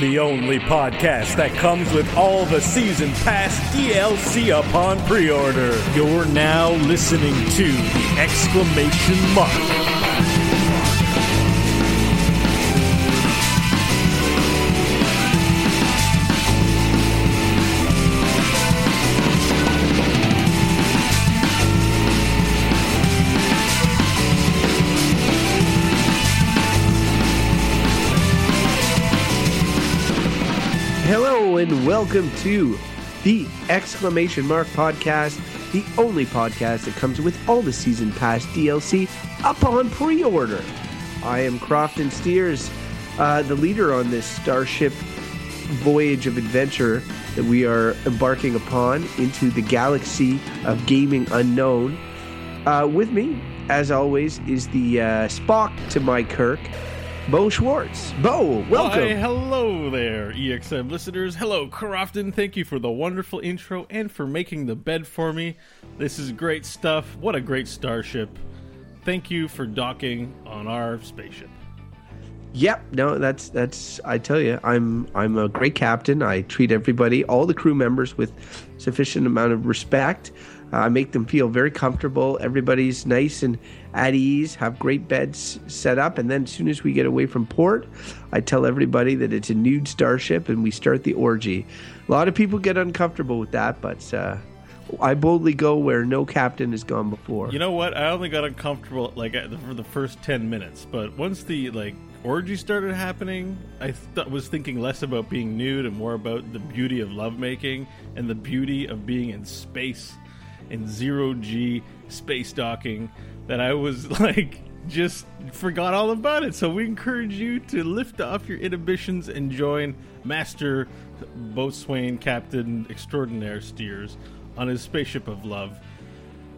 The only podcast that comes with all the season pass DLC upon pre order. You're now listening to the exclamation mark. And welcome to the exclamation mark podcast, the only podcast that comes with all the season pass DLC upon pre-order. I am Crofton Steers, uh, the leader on this starship voyage of adventure that we are embarking upon into the galaxy of gaming unknown. Uh, with me, as always, is the uh, Spock to my Kirk, Bo Schwartz. Bo, welcome. Why, hello there, EXM listeners. Hello, Crofton. Thank you for the wonderful intro and for making the bed for me. This is great stuff. What a great starship. Thank you for docking on our spaceship. Yep, no, that's that's. I tell you, I'm I'm a great captain. I treat everybody, all the crew members, with sufficient amount of respect. Uh, I make them feel very comfortable. Everybody's nice and at ease. Have great beds set up, and then as soon as we get away from port, I tell everybody that it's a nude starship, and we start the orgy. A lot of people get uncomfortable with that, but uh, I boldly go where no captain has gone before. You know what? I only got uncomfortable like for the first ten minutes, but once the like orgy started happening, I th- was thinking less about being nude and more about the beauty of lovemaking and the beauty of being in space in zero G space docking that I was like just forgot all about it. So we encourage you to lift off your inhibitions and join Master Boatswain Captain Extraordinaire Steers on his spaceship of love.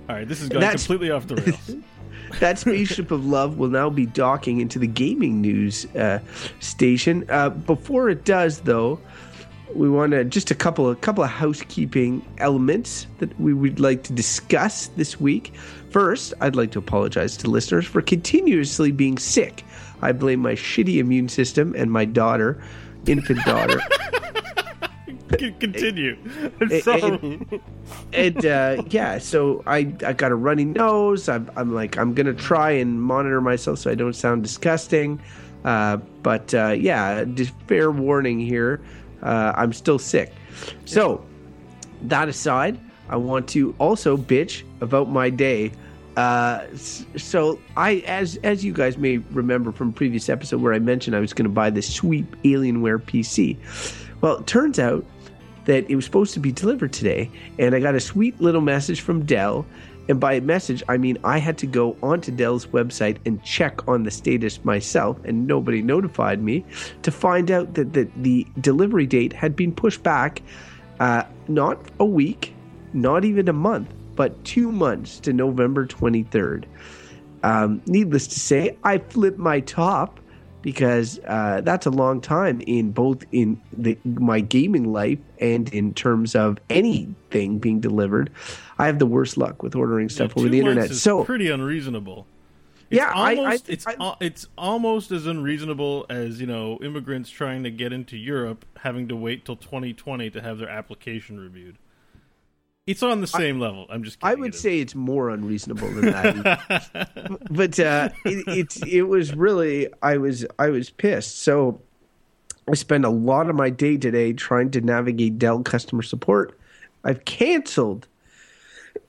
All right, this is going That's- completely off the rails. that spaceship of love will now be docking into the gaming news uh, station. Uh, before it does, though, we want to just a couple a couple of housekeeping elements that we would like to discuss this week. First, I'd like to apologize to listeners for continuously being sick. I blame my shitty immune system and my daughter, infant daughter. Continue. I'm it- sorry. and uh, yeah, so I I got a runny nose. I'm I'm like I'm gonna try and monitor myself so I don't sound disgusting. Uh, but uh, yeah, just fair warning here. Uh, I'm still sick. So that aside, I want to also bitch about my day. Uh, so I, as as you guys may remember from previous episode where I mentioned I was going to buy this sweet Alienware PC. Well, it turns out that it was supposed to be delivered today, and I got a sweet little message from Dell. And by message, I mean I had to go onto Dell's website and check on the status myself, and nobody notified me to find out that the, the delivery date had been pushed back uh, not a week, not even a month, but two months to November 23rd. Um, needless to say, I flipped my top because uh, that's a long time in both in the, my gaming life and in terms of anything being delivered. I have the worst luck with ordering stuff Yeah, over the internet. So pretty unreasonable. It's Yeah, I- I- it's I- it's almost as unreasonable as you know immigrants trying to get into Europe having to wait till 2020 to have their application reviewed. It's on the same level. I'm just. I would It say it's more unreasonable than that. but uh, it, it's it was really I was I was pissed. So I spent a lot of my day today trying to navigate Dell customer support. I've canceled.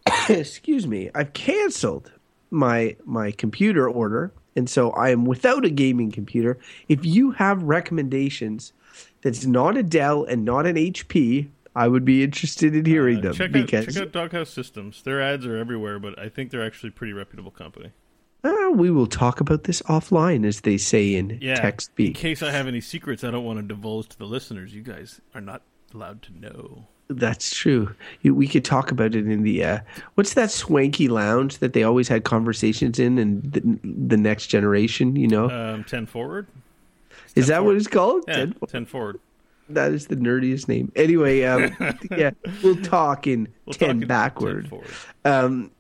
excuse me. I've canceled my my computer order, and so I am without a gaming computer. If you have recommendations that's not a Dell and not an HP, I would be interested in hearing Uh, them check because out check out Doghouse Systems. Their ads are everywhere, but I think they're actually a pretty reputable company. Uh, we will talk about this offline, as they say in Yeah. text speak. In case I have any secrets, I don't want to divulge to the listeners. You guys are not allowed to know. That's true. We could talk about it in the uh, what's that swanky lounge that they always had conversations in, and the, the next generation. You know, Um, ten forward. is that what it's called? Yeah, Ten- ten forward. That is the nerdiest name. Anyway, um, yeah, we'll talk in We'll ten talk in backward. 10. Um,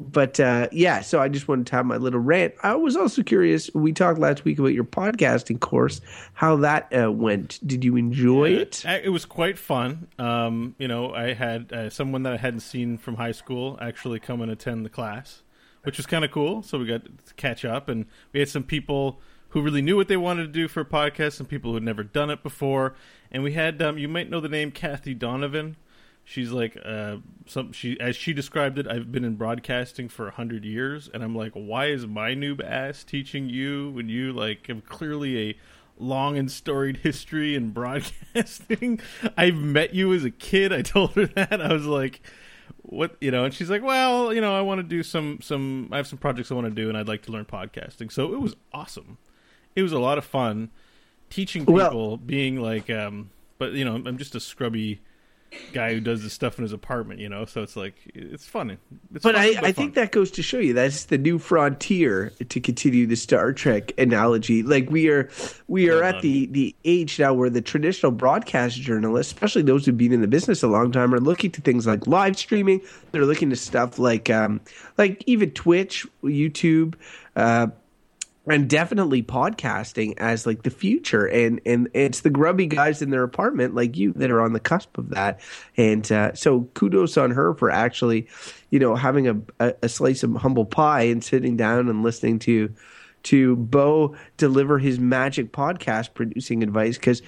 but uh, yeah, so I just wanted to have my little rant. I was also curious. We talked last week about your podcasting course, how that uh, went. Did you enjoy it? It was quite fun. Um, you know, I had uh, someone that I hadn't seen from high school actually come and attend the class, which was kind of cool. So we got to catch up, and we had some people who really knew what they wanted to do for a podcast, and people who had never done it before. And we had, um, you might know the name Kathy Donovan. She's like, uh, some she as she described it. I've been in broadcasting for a hundred years, and I'm like, why is my noob ass teaching you when you like have clearly a long and storied history in broadcasting? I've met you as a kid. I told her that. I was like, what you know and she's like well you know i want to do some some i have some projects i want to do and i'd like to learn podcasting so it was awesome it was a lot of fun teaching people well, being like um but you know i'm just a scrubby guy who does this stuff in his apartment, you know. So it's like it's funny. It's but fun, I, I think that goes to show you that's the new frontier to continue the Star Trek analogy. Like we are we are at the the age now where the traditional broadcast journalists, especially those who've been in the business a long time, are looking to things like live streaming. They're looking to stuff like um like even Twitch, YouTube. Uh, and definitely podcasting as like the future. And and it's the grubby guys in their apartment like you that are on the cusp of that. And uh, so kudos on her for actually you know having a, a, a slice of humble pie and sitting down and listening to to bo deliver his magic podcast producing advice. Because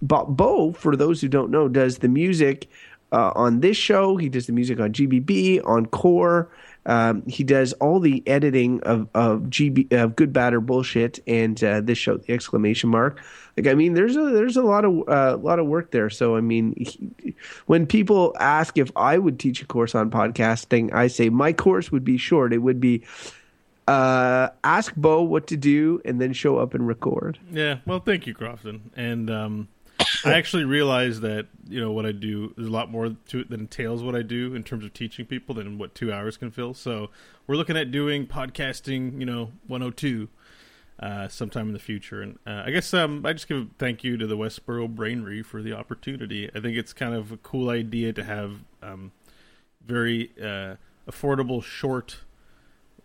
bo for those who don't know does the music uh, on this show. He does the music on gbb on core um, he does all the editing of of GB of good bad or bullshit and uh, this show the exclamation mark. Like I mean, there's a there's a lot of uh, lot of work there. So I mean, he, when people ask if I would teach a course on podcasting, I say my course would be short. It would be uh, ask Bo what to do and then show up and record. Yeah, well, thank you, Crofton. And um, I actually realized that you know what I do. There's a lot more to it that entails what I do in terms of teaching people than what two hours can fill. So we're looking at doing podcasting, you know, 102 uh, sometime in the future. And uh, I guess um, I just give a thank you to the Westboro Brainery for the opportunity. I think it's kind of a cool idea to have um, very uh, affordable, short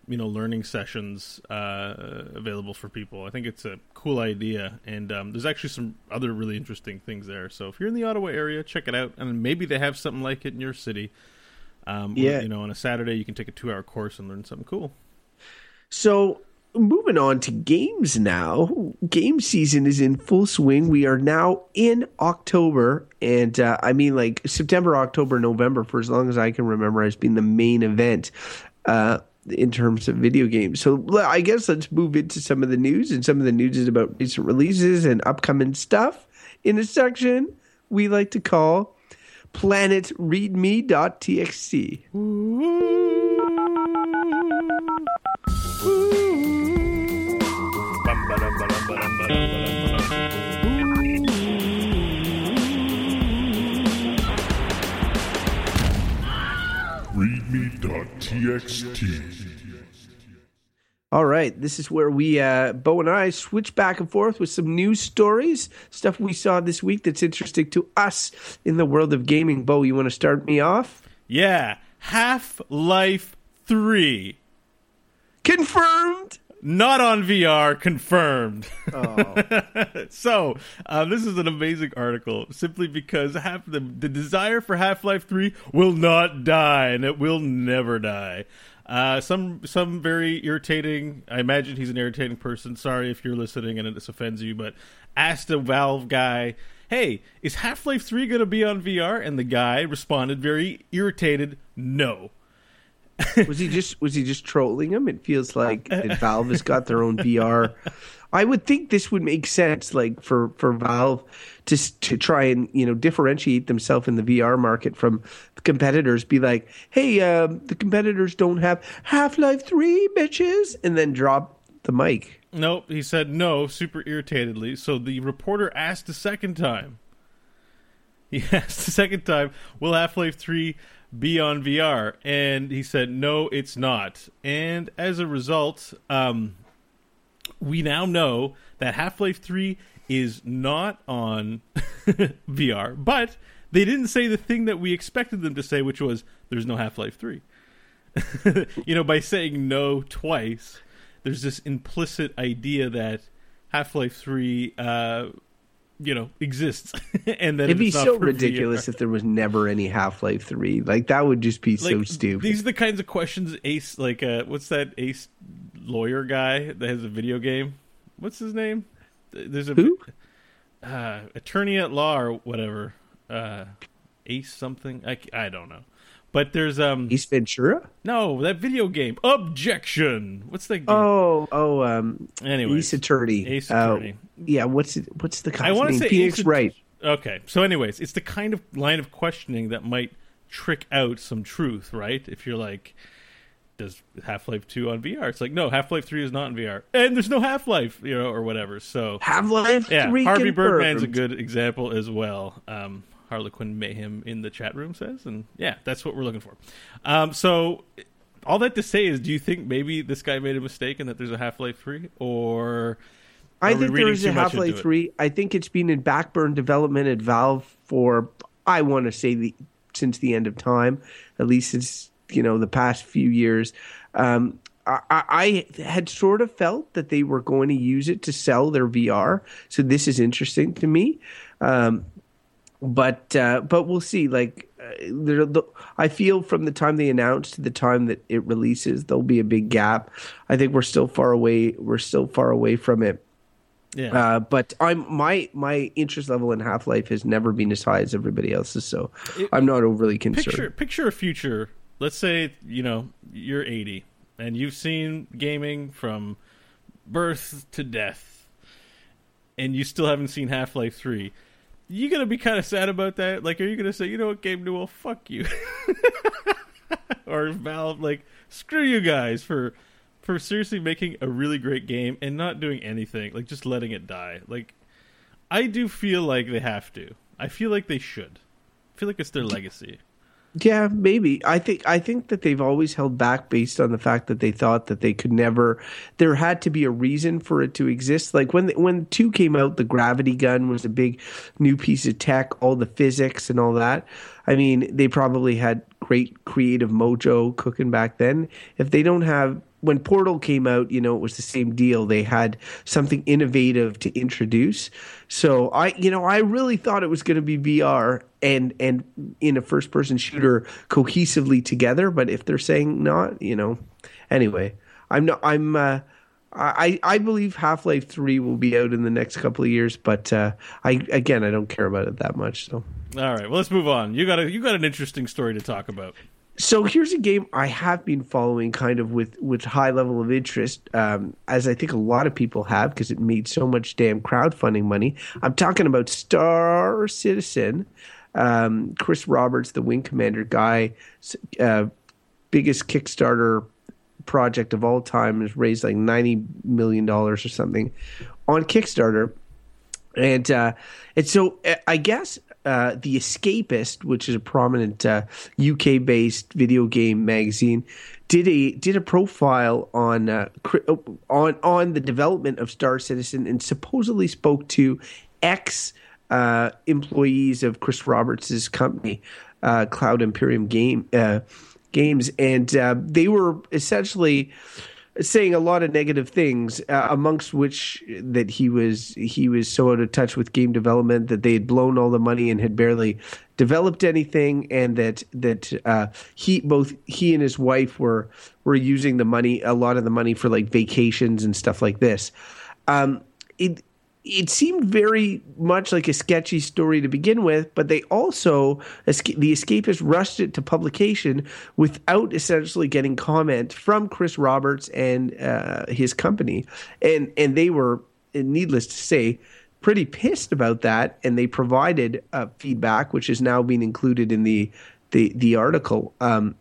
you know learning sessions uh, available for people. I think it's a cool idea, and um, there's actually some other really interesting things there. So if you're in the Ottawa area, check it out, and maybe they have something like it in your city. Um, yeah, you know, on a Saturday you can take a two-hour course and learn something cool. So moving on to games now. Game season is in full swing. We are now in October, and uh, I mean, like September, October, November, for as long as I can remember, has been the main event. Uh, in terms of video games. So I guess let's move into some of the news, and some of the news is about recent releases and upcoming stuff in a section we like to call planetreadme.txt. readme.txt. All right, this is where we, uh, Bo and I, switch back and forth with some news stories, stuff we saw this week that's interesting to us in the world of gaming. Bo, you want to start me off? Yeah, Half Life 3. Confirmed! Not on VR, confirmed. Oh. so, uh, this is an amazing article simply because half the, the desire for Half Life 3 will not die, and it will never die. Uh, some some very irritating. I imagine he's an irritating person. Sorry if you're listening and this offends you, but asked a Valve guy, "Hey, is Half Life Three going to be on VR?" And the guy responded, very irritated, "No." was he just was he just trolling him? It feels like Valve has got their own VR. I would think this would make sense, like for for Valve to to try and you know differentiate themselves in the VR market from competitors. Be like, hey, uh, the competitors don't have Half Life Three, bitches, and then drop the mic. Nope, he said no, super irritatedly. So the reporter asked a second time. He asked the second time, "Will Half Life Three be on VR?" And he said, "No, it's not." And as a result, um, we now know that Half Life Three is not on VR, but they didn't say the thing that we expected them to say, which was there's no Half Life 3. you know, by saying no twice, there's this implicit idea that Half Life Three, uh, you know, exists, and that It'd be so ridiculous VR. if there was never any Half Life Three. Like that would just be so stupid. These are the kinds of questions Ace, like, uh, what's that Ace lawyer guy that has a video game? What's his name? There's a Who? uh, attorney at law or whatever. Uh, Ace something. I, I don't know. But there's um Ace Ventura? no that video game objection. What's that game? Oh, oh, um, anyway, Ace Attorney. Ace Uh, Attorney. yeah, what's it? What's the I want to say Phoenix Ace Wright. Okay, so anyways, it's the kind of line of questioning that might trick out some truth, right? If you're like, does Half Life Two on VR? It's like, no, Half Life Three is not in VR, and there's no Half Life, you know, or whatever. So Half Life yeah. Harvey. Birdman's a good example as well. Um, Harlequin Mayhem in the chat room says, and yeah, that's what we're looking for. Um, so all that to say is, do you think maybe this guy made a mistake and that there's a Half Life Three, or I think there reading a Half Life? Three. I think it's been in backburn development at Valve for I want to say the since the end of time, at least since you know the past few years. Um, I, I had sort of felt that they were going to use it to sell their VR, so this is interesting to me. Um, but uh, but we'll see. Like, uh, the, I feel from the time they announced to the time that it releases, there'll be a big gap. I think we're still far away. We're still far away from it. yeah, Uh, but I'm my my interest level in Half Life has never been as high as everybody else's, so I'm not overly concerned. picture picture a future. Let's say you know you're 80 and you've seen gaming from birth to death, and you still haven't seen Half Life Three. You gonna be kind of sad about that? Like, are you gonna say, you know what, Gabe Newell, fuck you, or Valve, like, screw you guys for for seriously making a really great game and not doing anything, like just letting it die. Like, I do feel like they have to. I feel like they should. I feel like it's their legacy. Yeah, maybe. I think I think that they've always held back based on the fact that they thought that they could never. There had to be a reason for it to exist. Like when when two came out, the gravity gun was a big new piece of tech. All the physics and all that. I mean, they probably had great creative mojo cooking back then. If they don't have when Portal came out, you know, it was the same deal. They had something innovative to introduce. So I, you know, I really thought it was going to be VR and and in a first person shooter cohesively together. But if they're saying not, you know, anyway, I'm not. I'm. Uh, I I believe Half Life Three will be out in the next couple of years, but uh, I again I don't care about it that much. So. All right, well, let's move on. You got a you got an interesting story to talk about. So here's a game I have been following kind of with with high level of interest, um, as I think a lot of people have because it made so much damn crowdfunding money. I'm talking about Star Citizen. Um, Chris Roberts, the Wing Commander guy, uh, biggest Kickstarter project of all time, has raised like ninety million dollars or something on Kickstarter and uh, and so uh, I guess uh, the Escapist, which is a prominent uh, UK based video game magazine, did a did a profile on uh, on on the development of Star Citizen and supposedly spoke to ex uh, employees of Chris Roberts' company, uh, Cloud Imperium Game uh, Games, and uh, they were essentially saying a lot of negative things, uh, amongst which that he was he was so out of touch with game development that they had blown all the money and had barely developed anything, and that that uh, he both he and his wife were were using the money a lot of the money for like vacations and stuff like this. Um, it it seemed very much like a sketchy story to begin with, but they also the escapists rushed it to publication without essentially getting comment from Chris Roberts and uh, his company, and and they were, needless to say, pretty pissed about that, and they provided uh, feedback, which is now being included in the the the article. Um,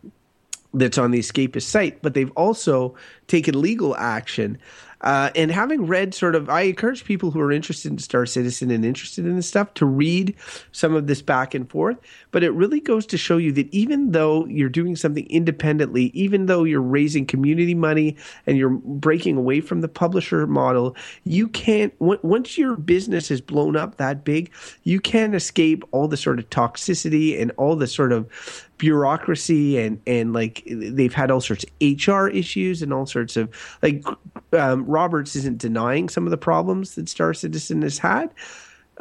that's on the escapist site, but they've also taken legal action. Uh, and having read sort of, I encourage people who are interested in Star Citizen and interested in this stuff to read some of this back and forth. But it really goes to show you that even though you're doing something independently, even though you're raising community money and you're breaking away from the publisher model, you can't, w- once your business has blown up that big, you can't escape all the sort of toxicity and all the sort of bureaucracy and and like they've had all sorts of HR issues and all sorts of like um, Roberts isn't denying some of the problems that Star Citizen has had,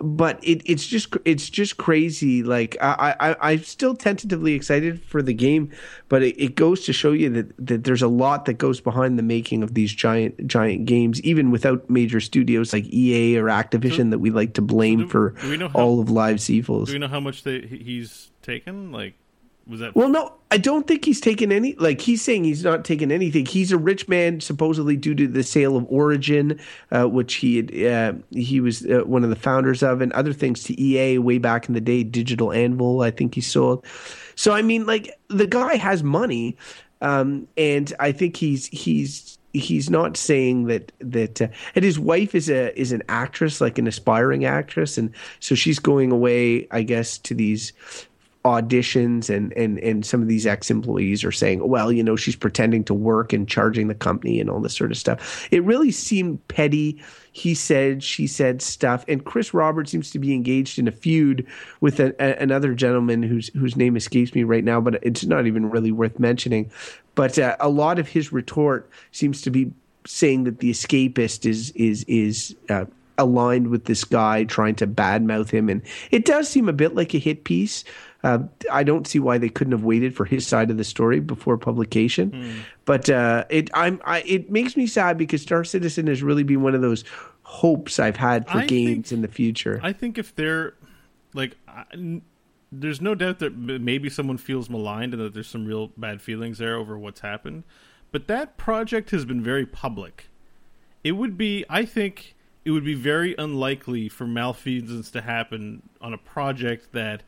but it, it's just it's just crazy. Like I, I I'm still tentatively excited for the game, but it, it goes to show you that that there's a lot that goes behind the making of these giant giant games, even without major studios like EA or Activision so, that we like to blame do, for do how, all of Live's evils. Do we know how much they, he's taken? Like was that well no i don't think he's taken any like he's saying he's not taken anything. He's a rich man supposedly due to the sale of origin uh, which he had uh, he was uh, one of the founders of and other things to ea way back in the day digital anvil i think he sold. So i mean like the guy has money um, and i think he's he's he's not saying that that uh, and his wife is a is an actress like an aspiring actress and so she's going away i guess to these auditions and and and some of these ex-employees are saying well you know she's pretending to work and charging the company and all this sort of stuff. It really seemed petty. He said she said stuff. And chris roberts seems to be engaged in a feud with a, a, another gentleman whose whose name escapes me right now but it's not even really worth mentioning. But uh, a lot of his retort seems to be saying that the escapist is is is uh, aligned with this guy trying to badmouth him. And it does seem a bit like a hit piece uh, I don't see why they couldn't have waited for his side of the story before publication. Mm. But uh, it I'm I, it makes me sad because Star Citizen has really been one of those hopes I've had for I games think, in the future. I think if they're like. I, there's no doubt that maybe someone feels maligned and that there's some real bad feelings there over what's happened. But that project has been very public. It would be, I think, it would be very unlikely for malfeasance to happen on a project that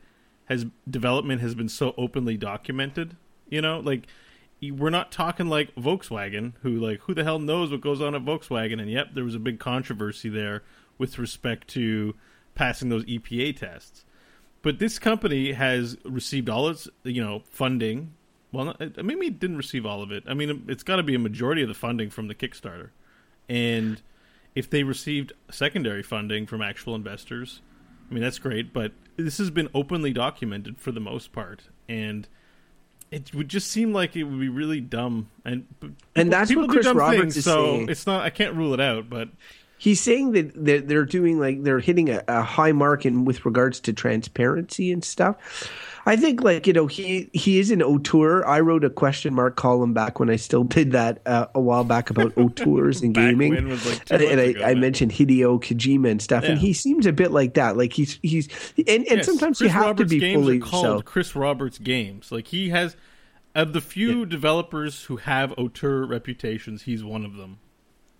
has development has been so openly documented. You know, like we're not talking like Volkswagen, who like who the hell knows what goes on at Volkswagen, and yep, there was a big controversy there with respect to passing those EPA tests. But this company has received all its you know funding. Well, maybe it didn't receive all of it. I mean, it's got to be a majority of the funding from the Kickstarter, and if they received secondary funding from actual investors, I mean that's great. But this has been openly documented for the most part, and it would just seem like it would be really dumb. And people, and that's what Chris Roberts things, is so saying. It's not. I can't rule it out, but he's saying that they're, they're doing like they're hitting a, a high mark in with regards to transparency and stuff. I think like you know he he is an auteur. I wrote a question mark column back when I still did that uh, a while back about auteurs and gaming, like and, and I, ago, I mentioned Hideo Kojima and stuff, yeah. and he seems a bit like that. Like he's he's and, and yes, sometimes Chris you have Roberts to be games fully are called so. Chris Roberts games. Like he has of the few yeah. developers who have auteur reputations, he's one of them.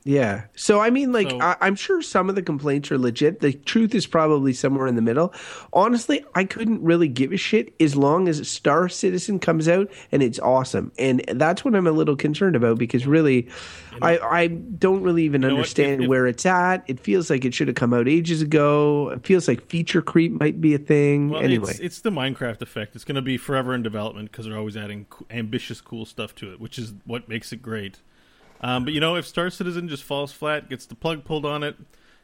Yeah. So I mean, like, so, I, am sure some of the complaints are legit. The truth is probably somewhere in the middle. Honestly, I couldn't really give a shit as long as Star Citizen comes out and it's awesome. And that's what I'm a little concerned about because really, you know, I I don't really even understand if, if, where it's at. It feels like it should have come out ages ago. It feels like feature creep might be a thing. Well, anyway, it's, it's the Minecraft effect. It's going to be forever in development because they're always adding ambitious, cool stuff to it, which is what makes it great. Um, but you know, if Star Citizen just falls flat, gets the plug pulled on it,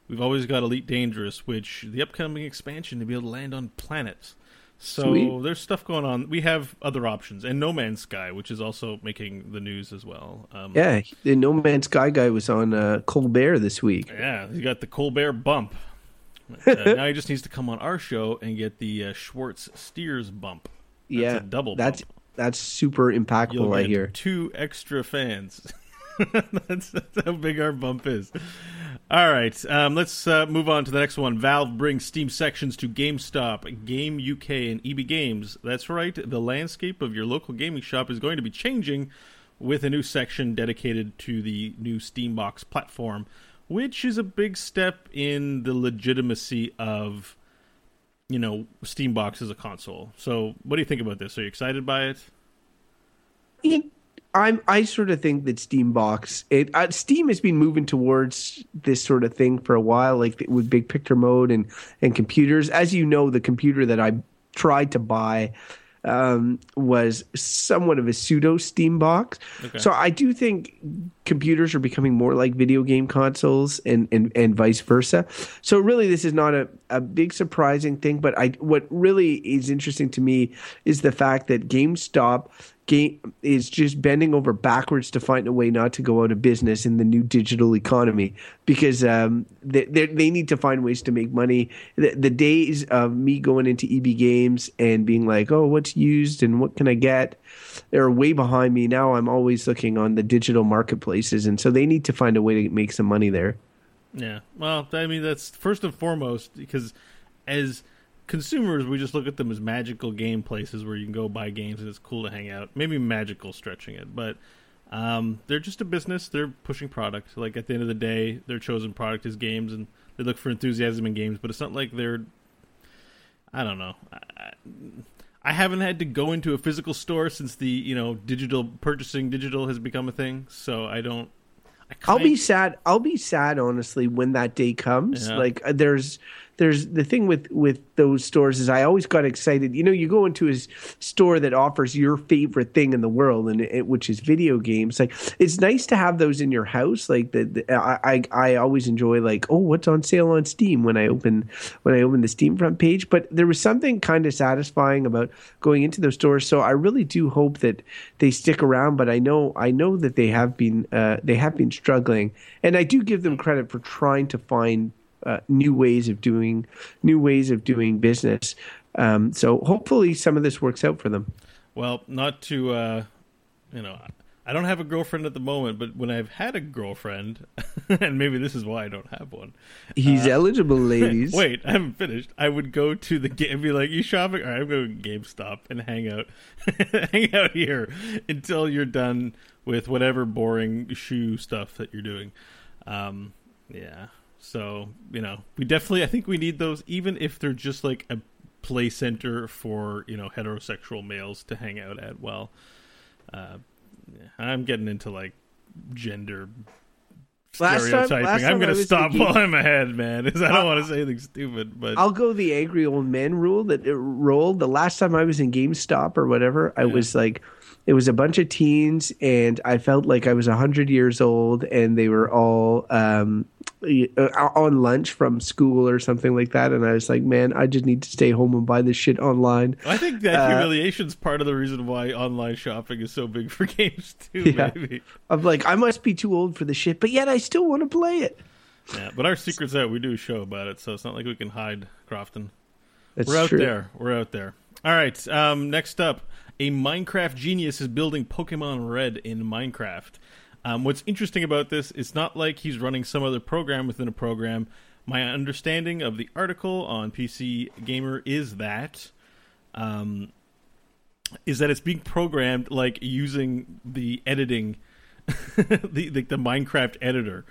we've always got Elite Dangerous, which the upcoming expansion to be able to land on planets. So Sweet. there's stuff going on. We have other options, and No Man's Sky, which is also making the news as well. Um, yeah, the No Man's Sky guy was on uh, Colbert this week. Yeah, he got the Colbert bump. uh, now he just needs to come on our show and get the uh, Schwartz Steers bump. That's yeah, double. That's bump. that's super impactful. I hear two extra fans. that's, that's, how big our bump is. All right, um, let's uh, move on to the next one. Valve brings Steam sections to GameStop, Game UK, and EB Games. That's right, the landscape of your local gaming shop is going to be changing with a new section dedicated to the new Steambox platform, which is a big step in the legitimacy of, you know, Steambox as a console. So, what do you think about this? Are you excited by it? I'm I sort of think that Steam Box it uh, Steam has been moving towards this sort of thing for a while, like with big picture mode and and computers. As you know, the computer that I tried to buy um, was somewhat of a pseudo Steam box. Okay. So I do think computers are becoming more like video game consoles and, and, and vice versa. So really, this is not a, a big surprising thing. But I what really is interesting to me is the fact that GameStop game is just bending over backwards to find a way not to go out of business in the new digital economy because um, they they need to find ways to make money. The, the days of me going into EB Games and being like, "Oh, what's used and what can I get?" they're way behind me now. I'm always looking on the digital marketplaces, and so they need to find a way to make some money there. Yeah, well, I mean that's first and foremost because as consumers, we just look at them as magical game places where you can go buy games and it's cool to hang out. Maybe magical stretching it, but um, they're just a business. They're pushing product. Like at the end of the day, their chosen product is games, and they look for enthusiasm in games. But it's not like they're. I don't know. I, I haven't had to go into a physical store since the you know digital purchasing digital has become a thing. So I don't. I I'll be sad. I'll be sad, honestly, when that day comes. Yeah. Like, uh, there's there's the thing with with those stores is I always got excited. You know, you go into a store that offers your favorite thing in the world, and it, which is video games. Like, it's nice to have those in your house. Like, the, the I, I I always enjoy like, oh, what's on sale on Steam when I open when I open the Steam front page. But there was something kind of satisfying about going into those stores. So I really do hope that they stick around. But I know I know that they have been uh, they have been struggling, and I do give them credit for trying to find uh, new ways of doing new ways of doing business. Um, so hopefully some of this works out for them. Well, not to, uh, you know, I don't have a girlfriend at the moment, but when I've had a girlfriend, and maybe this is why I don't have one. He's eligible, ladies. Wait, I haven't finished. I would go to the game, and be like, "You shopping? All right, I'm going to GameStop and hang out, hang out here until you're done with whatever boring shoe stuff that you're doing." Um, yeah. So you know, we definitely, I think we need those, even if they're just like a play center for you know heterosexual males to hang out at. Well, uh, I'm getting into like gender Last time- stereotyping. last I'm going to stop in while I'm ahead, man. 'cause I don't Uh, want to say anything stupid, but I'll go the angry old man rule that it rolled. The last time I was in GameStop or whatever, I was like, it was a bunch of teens, and I felt like I was hundred years old, and they were all um, uh, on lunch from school or something like that, and I was like, man, I just need to stay home and buy this shit online. I think that uh, humiliation's part of the reason why online shopping is so big for games too. Yeah. Maybe, I'm like, I must be too old for the shit, but yet I still want to play it. yeah. But our secret's out. We do a show about it, so it's not like we can hide Crofton. That's We're out true. there. We're out there. All right. Um, next up, a Minecraft genius is building Pokemon Red in Minecraft. Um, what's interesting about this? It's not like he's running some other program within a program. My understanding of the article on PC Gamer is that um, is that it's being programmed like using the editing, the like the Minecraft editor.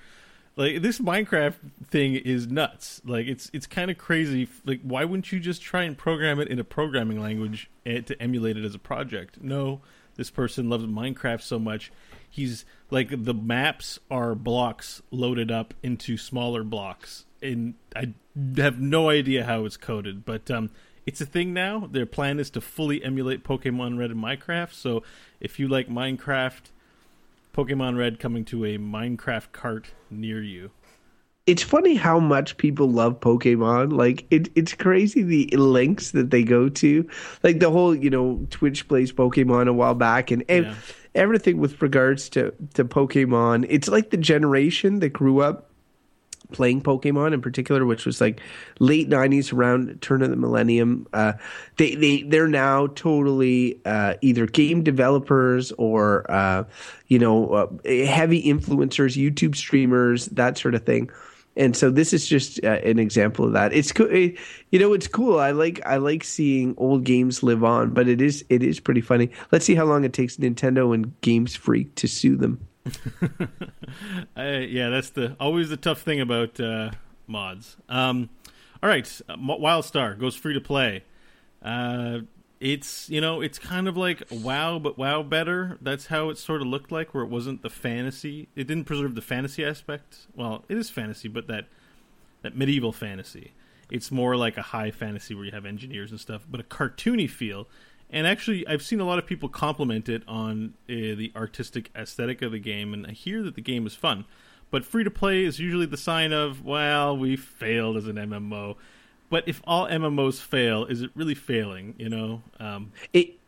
Like this Minecraft thing is nuts. Like it's it's kind of crazy. Like why wouldn't you just try and program it in a programming language to emulate it as a project? No, this person loves Minecraft so much. He's like the maps are blocks loaded up into smaller blocks, and I have no idea how it's coded, but um, it's a thing now. Their plan is to fully emulate Pokemon Red and Minecraft. So if you like Minecraft, Pokemon Red coming to a Minecraft cart near you. it's funny how much people love Pokemon. Like it, it's crazy the links that they go to. Like the whole, you know, Twitch plays Pokemon a while back, and ev- Yeah. everything with regards to to Pokemon. It's like the generation that grew up playing Pokemon in particular, which was like late '90s, around turn of the millennium. Uh, they they they're now totally uh, either game developers or uh, you know uh, heavy influencers, YouTube streamers, that sort of thing. And so this is just uh, an example of that. It's cool, it, you know. It's cool. I like I like seeing old games live on, but it is it is pretty funny. Let's see how long it takes Nintendo and Games Freak to sue them. Uh, yeah, that's the always the tough thing about uh, mods. Um, all right, uh, WildStar goes free to play. Uh, it's you know it's kind of like WoW, but WoW better. That's how it sort of looked like, where it wasn't the fantasy. It didn't preserve the fantasy aspect. Well, it is fantasy, but that that medieval fantasy. It's more like a high fantasy where you have engineers and stuff, but a cartoony feel. And actually, I've seen a lot of people compliment it on uh, the artistic aesthetic of the game, and I hear that the game is fun. But free to play is usually the sign of, well, we failed as an MMO. But if all MMOs fail, is it really failing? You know, um, it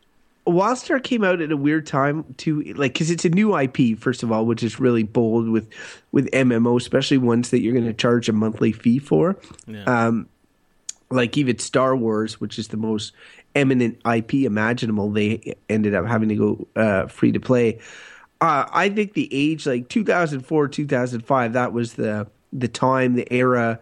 Wildstar came out at a weird time too, like because it's a new IP first of all, which is really bold with with MMO, especially ones that you're going to charge a monthly fee for. Yeah. Um, like even Star Wars, which is the most eminent IP imaginable, they ended up having to go uh, free to play. Uh, I think the age like 2004, 2005, that was the the time, the era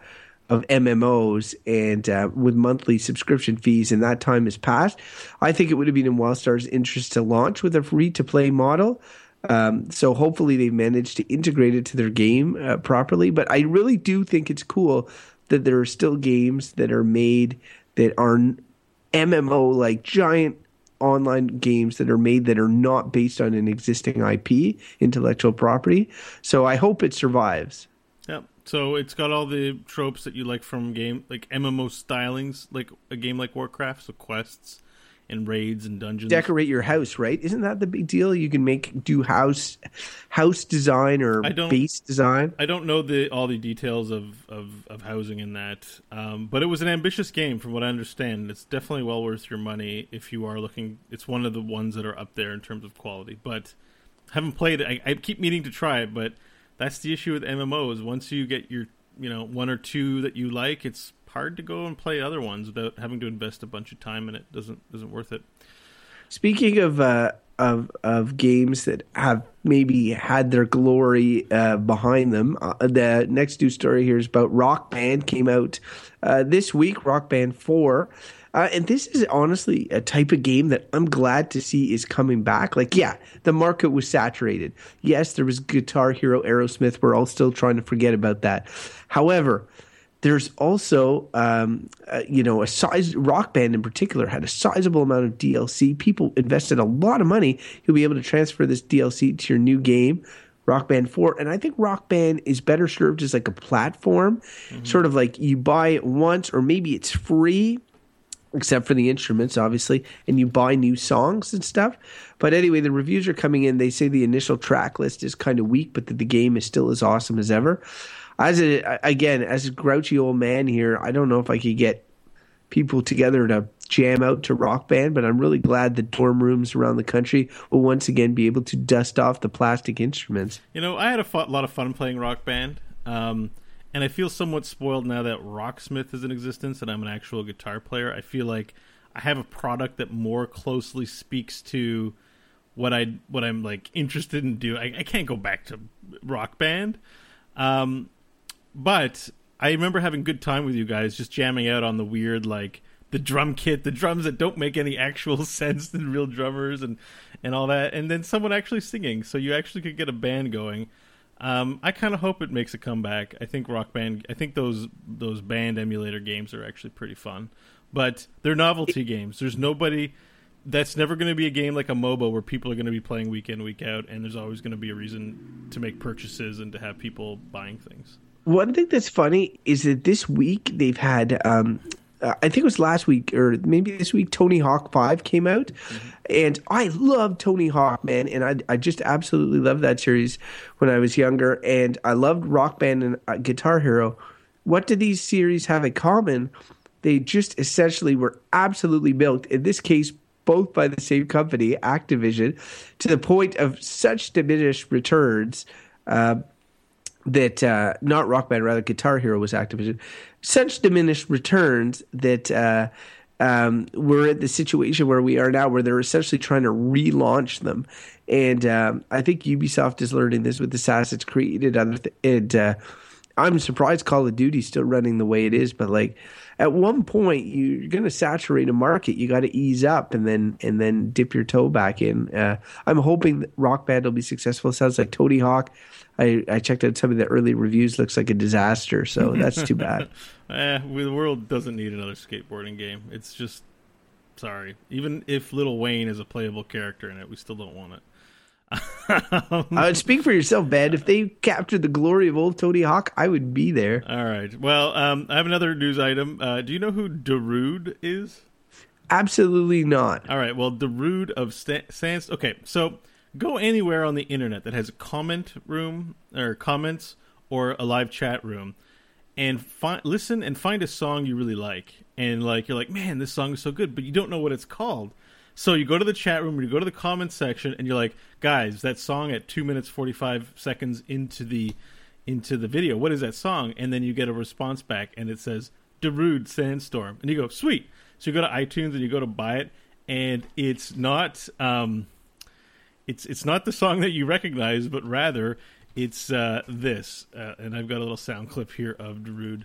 of MMOs and uh, with monthly subscription fees, and that time has passed. I think it would have been in Wildstar's interest to launch with a free to play model. Um, so hopefully they've managed to integrate it to their game uh, properly. But I really do think it's cool that there are still games that are made that are MMO like giant online games that are made that are not based on an existing IP, intellectual property. So I hope it survives. Yep. So it's got all the tropes that you like from game, like MMO stylings, like a game like Warcraft, so quests and raids and dungeons. Decorate your house, right? Isn't that the big deal? You can make do house house design or I don't, base design. I don't know the all the details of of, of housing in that, um, but it was an ambitious game, from what I understand. It's definitely well worth your money if you are looking. It's one of the ones that are up there in terms of quality, but haven't played it. I, I keep meaning to try it, but that's the issue with MMOs. Once you get your you know one or two that you like, it's hard to go and play other ones without having to invest a bunch of time in it. Doesn't isn't worth it. Speaking of uh, of of games that have maybe had their glory uh, behind them, uh, the next news story here is about Rock Band. Came out uh, this week. Rock Band Four. Uh, and this is honestly a type of game that I'm glad to see is coming back. Like, yeah, the market was saturated. Yes, there was Guitar Hero, Aerosmith. We're all still trying to forget about that. However, there's also, um, uh, you know, a size rock band in particular had a sizable amount of DLC. People invested a lot of money. You'll be able to transfer this DLC to your new game, Rock Band 4. And I think Rock Band is better served as like a platform, mm-hmm. sort of like you buy it once, or maybe it's free, except for the instruments, obviously, and you buy new songs and stuff. But anyway, the reviews are coming in. They say the initial track list is kind of weak, but that the game is still as awesome as ever as a again as a grouchy old man here, I don't know if I could get people together to jam out to rock band, but I'm really glad the dorm rooms around the country will once again be able to dust off the plastic instruments. You know, I had a f- lot of fun playing rock band. Um, and I feel somewhat spoiled now that Rocksmith is in existence and I'm an actual guitar player. I feel like I have a product that more closely speaks to what I what I'm like interested in doing. I, I can't go back to Rock Band, um, but I remember having good time with you guys, just jamming out on the weird like the drum kit, the drums that don't make any actual sense to real drummers, and and all that, and then someone actually singing, so you actually could get a band going. Um, I kind of hope it makes a comeback. I think Rock Band, I think those those band emulator games are actually pretty fun, but they're novelty games. There's nobody. That's never going to be a game like a MOBA where people are going to be playing week in week out, and there's always going to be a reason to make purchases and to have people buying things one thing that's funny is that this week they've had um, uh, I think it was last week or maybe this week, Tony Hawk 5 came out. Mm-hmm. And I love Tony Hawk, man. And I, I just absolutely loved that series when I was younger. And I loved Rock Band and uh, Guitar Hero. What do these series have in common? They just essentially were absolutely built, in this case, both by the same company, Activision, to the point of such diminished returns. Uh, that uh, not Rock Band, rather Guitar Hero was Activision, such diminished returns that uh, um, we're at the situation where we are now, where they're essentially trying to relaunch them. And um, I think Ubisoft is learning this with Assassin's Creed and and uh, I'm surprised Call of Duty's still running the way it is, but like at one point you're going to saturate a market. You got to ease up and then and then dip your toe back in. Uh, I'm hoping Rock Band will be successful. It sounds like Tony Hawk I, I checked out some of the early reviews. Looks like a disaster. So that's too bad. eh, the world doesn't need another skateboarding game. It's just sorry. Even if Lil Wayne is a playable character in it, we still don't want it. I would speak for yourself, Ben. If they captured the glory of old Tony Hawk, I would be there. All right. Well, um, I have another news item. Uh, do you know who Darude is? Absolutely not. All right. Well, Darude of Sta- Sans. Okay, so go anywhere on the internet that has a comment room or comments or a live chat room, and find listen and find a song you really like, and like you're like, man, this song is so good, but you don't know what it's called. So you go to the chat room or you go to the comments section, and you're like, guys, that song at two minutes forty five seconds into the into the video, what is that song? And then you get a response back, and it says Darude Sandstorm, and you go, sweet. So you go to iTunes and you go to buy it, and it's not um, it's it's not the song that you recognize, but rather it's uh, this. Uh, and I've got a little sound clip here of Darude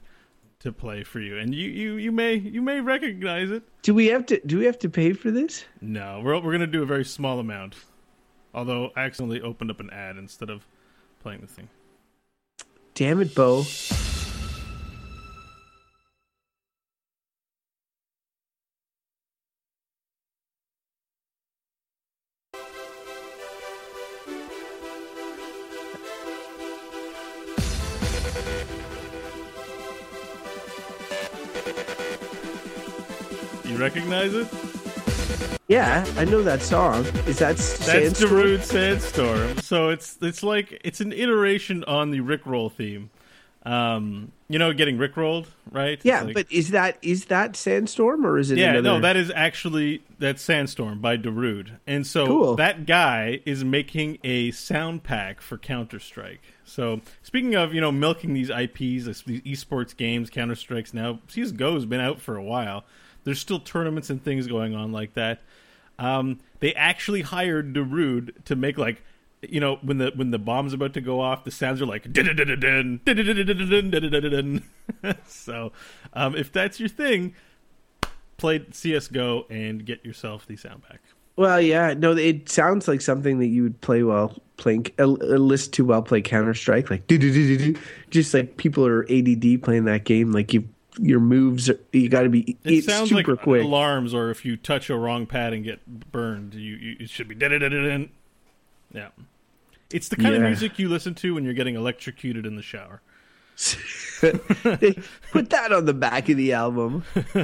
to play for you, and you, you you may you may recognize it. Do we have to do we have to pay for this? No, we're we're gonna do a very small amount. Although I accidentally opened up an ad instead of playing the thing. Damn it, Bo. Yeah, I know that song. Is that That's Sandstorm? Darude Sandstorm. So it's it's like it's an iteration on the Rickroll theme. Um, you know, getting Rickrolled, right? It's Yeah, like- but is that is that Sandstorm or is it? yeah, another... no, that is actually that's Sandstorm by Darude, and so Cool. that guy is making a sound pack for Counter Strike. So speaking of you know milking these IPs, this- these esports games, Counter Strikes now CS:GO has been out for a while. There's still tournaments and things going on like that. Um, they actually hired Darude to make like you know when the when the bomb's about to go off, the sounds are like So um, if that's your thing, play CS:GO and get yourself the sound pack. Well, yeah, no, it sounds like something that you would play while playing, a list to while play Counter Strike, like. Just like people are ADD playing that game, like you, your moves, you got to be It sounds super like quick. alarms, or if you touch a wrong pad and get burned, you, you it should be dun dun dun dun. Yeah, it's the kind of music you listen to when you're getting electrocuted in the shower. Put that on the back of the album.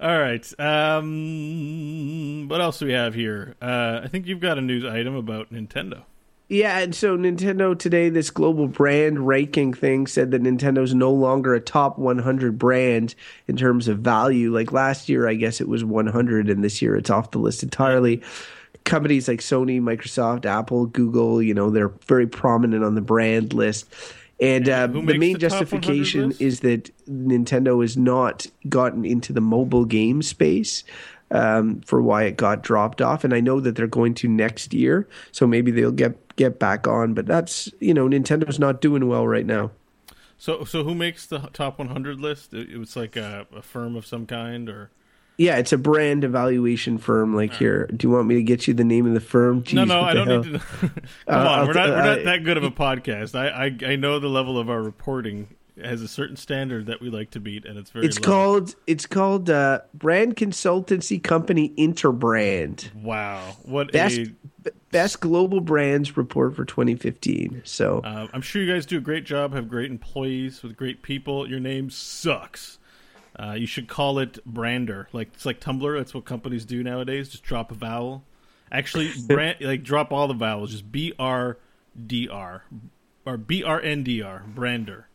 All right. Um, what else do we have here? Uh, I think you've got a news item about Nintendo. Yeah, and so Nintendo today, this global brand ranking thing said that Nintendo's no longer a top 100 brand in terms of value. Like last year, I guess it was 100, and this year it's off the list entirely. Companies like Sony, Microsoft, Apple, Google, you know, they're very prominent on the brand list. And uh, the main the justification is that Nintendo has not gotten into the mobile game space um, for why it got dropped off. And I know that they're going to next year, so maybe they'll get get back on. But that's you know Nintendo's not doing well right now. So, so who makes the top 100 list? It, was like a, a firm of some kind, or Yeah, it's a brand evaluation firm. Like here, do you want me to get you the name of the firm? Jeez, no, no, I don't hell? need to. Come Uh, on, we're not we're not uh, that good of a podcast. I, I I know the level of our reporting has a certain standard that we like to beat, and it's very. It's low. called it's called uh, Brand Consultancy Company Interbrand. Wow, what Best a! Best global brands report for 2015. So Uh, I'm sure you guys do a great job. Have great employees with great people. Your name sucks. Uh, you should call it Brander. Like it's like Tumblr. That's what companies do nowadays. Just drop a vowel. Actually, brand like drop all the vowels. Just B R D R or B R N D R. Brander.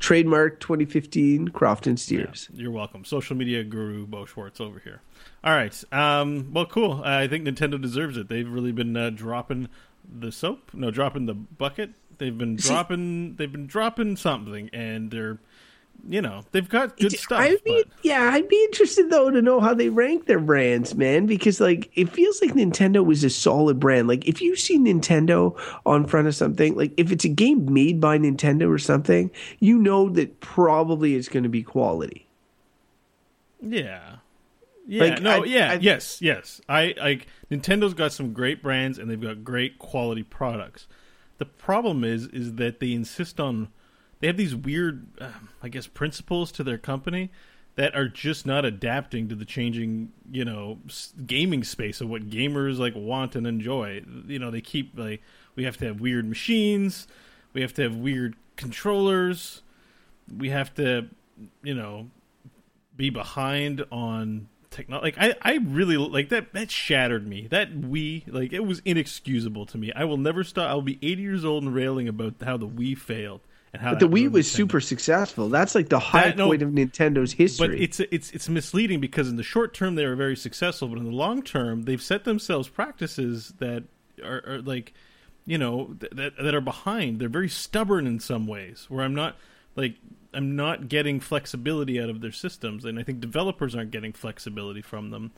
trademark 2015 Crofton Steers. You're welcome. Social media guru Bo Schwartz over here. All right. Um, well, cool. I think Nintendo deserves it. They've really been uh, dropping the soap. No, dropping the bucket. They've been dropping. They've been dropping something, and they're, you know, they've got good stuff. I'd be, but yeah, I'd be interested though to know how they rank their brands, man, because like it feels like Nintendo was a solid brand. Like if you see Nintendo on front of something, like if it's a game made by Nintendo or something, you know that probably it's going to be quality. yeah, yeah, Like, no, I- yeah, I- yes, yes. I like Nintendo's got some great brands, and they've got great quality products. The problem is, is that they insist on they have these weird, um, I guess, principles to their company that are just not adapting to the changing, you know, s- gaming space of what gamers like want and enjoy. You know, they keep like we have to have weird machines, we have to have weird controllers, we have to, you know, be behind on technology. Like I, I really like that. That shattered me. That Wii, like it was inexcusable to me. I will never stop. I will be 80 years old and railing about how the Wii failed and how. But the Wii was Nintendo. super successful. That's like the high that, point of Nintendo's history. But it's it's it's misleading because in the short term they were very successful, but in the long term they've set themselves practices that are, are like, you know, that that are behind. They're very stubborn in some ways. Where I'm not like I'm not getting flexibility out of their systems, and I think developers aren't getting flexibility from them,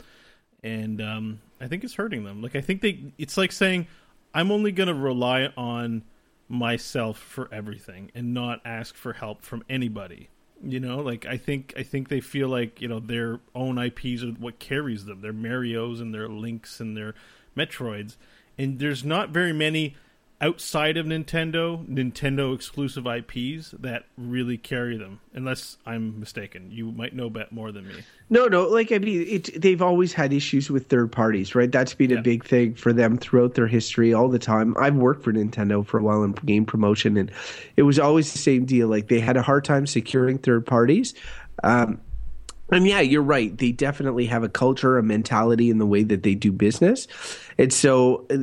and um, I think it's hurting them. Like I think they, it's like saying I'm only going to rely on myself for everything and not ask for help from anybody. You know, like I think I think they feel like you know their own IPs are what carries them. Their Mario's and their Links and their Metroids, and there's not very many outside of Nintendo, Nintendo exclusive IPs that really carry them. Unless I'm mistaken, you might know bet more than me. No, no, like I mean, it, they've always had issues with third parties, right? That's been yeah. a big thing for them throughout their history, all the time. I've worked for Nintendo for a while in game promotion, and it was always the same deal. Like they had a hard time securing third parties. Um, and yeah, you're right. They definitely have a culture, a mentality in the way that they do business. And so, uh,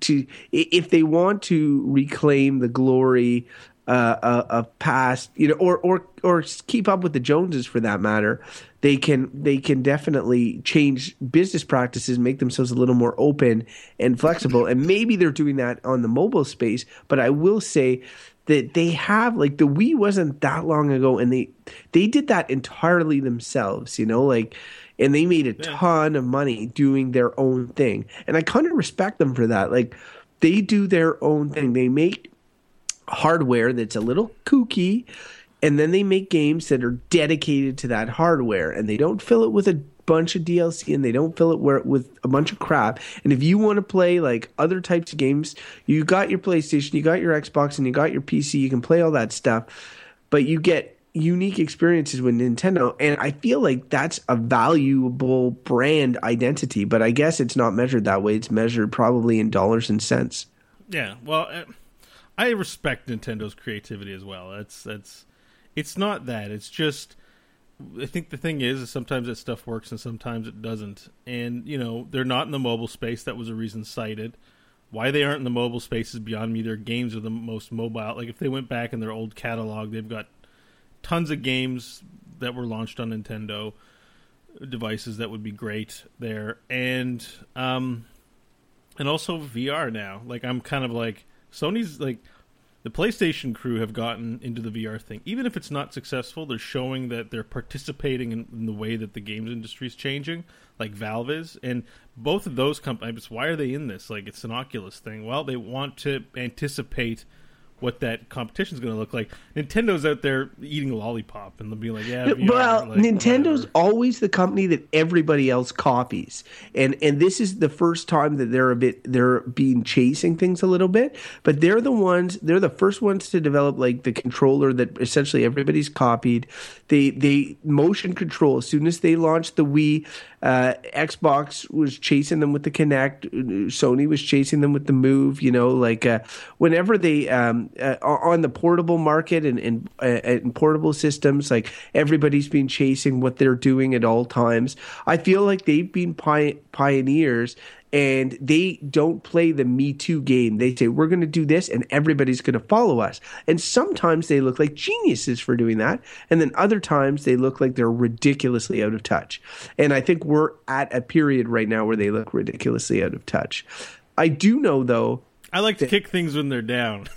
to if they want to reclaim the glory uh, uh, of past, you know, or or or keep up with the Joneses for that matter, they can they can definitely change business practices, make themselves a little more open and flexible. And maybe they're doing that on the mobile space. But I will say that they have like the Wii wasn't that long ago and they they did that entirely themselves, you know, like and they made a yeah. ton of money doing their own thing. And I kind of respect them for that. Like they do their own thing. They make hardware that's a little kooky and then they make games that are dedicated to that hardware and they don't fill it with a bunch of DLC and they don't fill it with a bunch of crap. And if you want to play like other types of games, you got your PlayStation, you got your Xbox, and you got your PC, you can play all that stuff, but you get unique experiences with Nintendo. And I feel like that's a valuable brand identity, but I guess it's not measured that way. It's measured probably in dollars and cents. Yeah. Well, uh, I respect Nintendo's creativity as well. It's, it's, it's not that. It's just I think the thing is, is sometimes that stuff works and sometimes it doesn't. And you know, they're not in the mobile space. That was a reason cited. Why they aren't in the mobile space is beyond me. Their games are the most mobile. Like if they went back in their old catalog, they've got tons of games that were launched on Nintendo devices that would be great there, and um, and also VR now. Like I'm kind of like Sony's like the PlayStation crew have gotten into the VR thing. Even if it's not successful, they're showing that they're participating in, in the way that the games industry is changing, like Valve is. And both of those companies, why are they in this? Like it's an Oculus thing. Well, they want to anticipate what that competition is going to look like. Nintendo's out there eating a lollipop and they'll be like, "Yeah." VR, well, like, Nintendo's whatever. always the company that everybody else copies, and and this is the first time that they're a bit they're being chasing things a little bit, but they're the ones they're the first ones to develop like the controller that essentially everybody's copied. They they motion control as soon as they launched the Wii. Uh, Xbox was chasing them with the Kinect. Sony was chasing them with the Move. You know, like uh, whenever they um, uh, on the portable market and, and, uh, and portable systems, like everybody's been chasing what they're doing at all times. I feel like they've been pi- pioneers and they don't play the Me Too game. They say, we're going to do this and everybody's going to follow us. And sometimes they look like geniuses for doing that. And then other times they look like they're ridiculously out of touch. And I think we're at a period right now where they look ridiculously out of touch. I do know, though. I like to kick things when they're down.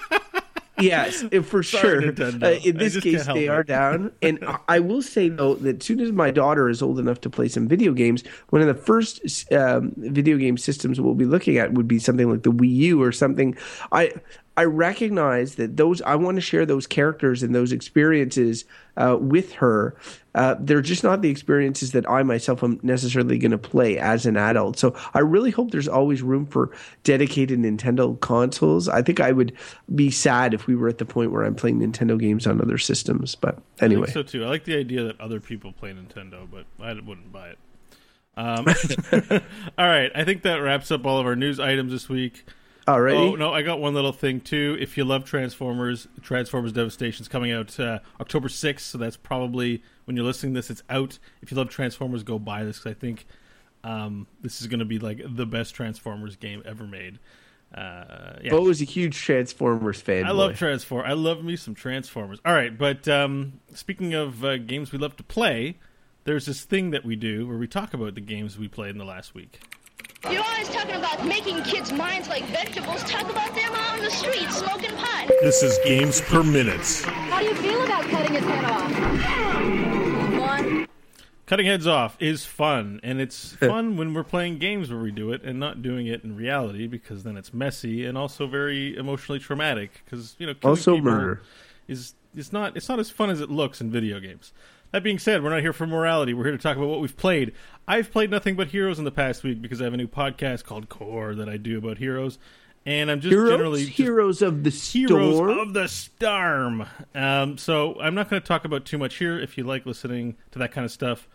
yes, for Sorry, sure. Uh, in this case, they it. are down. And I will say though that as soon as my daughter is old enough to play some video games, one of the first um, video game systems we'll be looking at would be something like the Wii U or something. I I recognize that those I want to share those characters and those experiences uh, with her. Uh, they're just not the experiences that I myself am necessarily going to play as an adult. So I really hope there's always room for dedicated Nintendo consoles. I think I would be sad if we were at the point where I'm playing Nintendo games on other systems. But anyway, so too. I like the idea that other people play Nintendo, but I wouldn't buy it. Um, all right, I think that wraps up all of our news items this week. Already? Oh no, I got one little thing too. If you love Transformers, Transformers Devastation is coming out uh, October sixth, so that's probably when you're listening to this. It's out. If you love Transformers, go buy this because I think um, this is going to be like the best Transformers game ever made. Uh, yeah. Bo was a huge Transformers fan. I love Transform. I love me some Transformers. All right, but um, speaking of uh, games we love to play, there's this thing that we do where we talk about the games we played in the last week. You're always talking about making kids' minds like vegetables. Talk about them out on the street smoking pot. This is Games Per Minute. How do you feel about cutting his head off? One. Cutting heads off is fun, and it's fun when we're playing games where we do it and not doing it in reality because then it's messy and also very emotionally traumatic. Because you know, Also murder. is it's not it's not as fun as it looks in video games. That being said, we're not here for morality. We're here to talk about what we've played. I've played nothing but Heroes in the past week because I have a new podcast called Core that I do about Heroes, and I'm just Heroes, generally just heroes of the Heroes of the Storm. Um, so I'm not going to talk about too much here. If you like listening to that kind of stuff,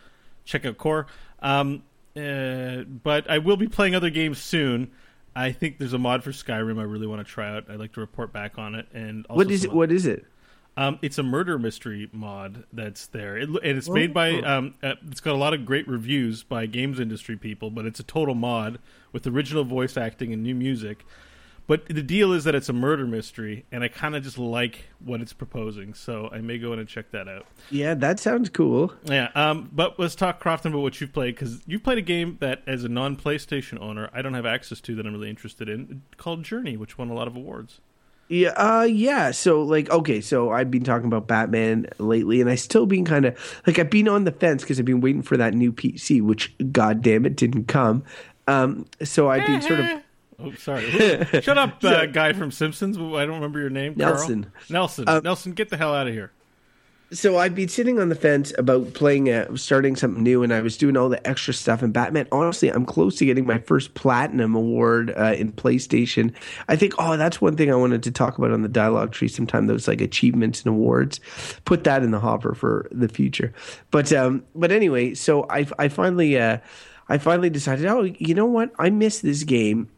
check out Core. Um, uh, but I will be playing other games soon. I think there's a mod for Skyrim I really want to try out. I'd like to report back on it. And also what is it? What is it? Um, it's a murder mystery mod that's there, it, and it's made by. Oh. Um, uh, it's got a lot of great reviews by games industry people, but it's a total mod with original voice acting and new music. But the deal is that it's a murder mystery, and I kind of just like what it's proposing, so I may go in and check that out. Yeah, that sounds cool. Yeah, um, but let's talk Crofton about what you've played because you've played a game that, as a non-PlayStation owner, I don't have access to that I'm really interested in, called Journey, which won a lot of awards. Yeah, uh, yeah. So, like, okay, so I've been talking about Batman lately, and I still been kind of like I've been on the fence because I've been waiting for that new PC, which, god damn it, didn't come. Um, so I've been sort of Oh, sorry. Shut up, uh, guy from Simpsons. I don't remember your name. Carl? Nelson. Nelson. Uh, Nelson, get the hell out of here. So I've been sitting on the fence about playing, uh, starting something new, and I was doing all the extra stuff in Batman. Honestly, I'm close to getting my first platinum award uh, in PlayStation. I think, oh, that's one thing I wanted to talk about on the dialogue tree sometime. Those like achievements and awards. Put that in the hopper for the future. But um, but anyway, so I I finally uh, I finally decided, oh, you know what? I miss this game.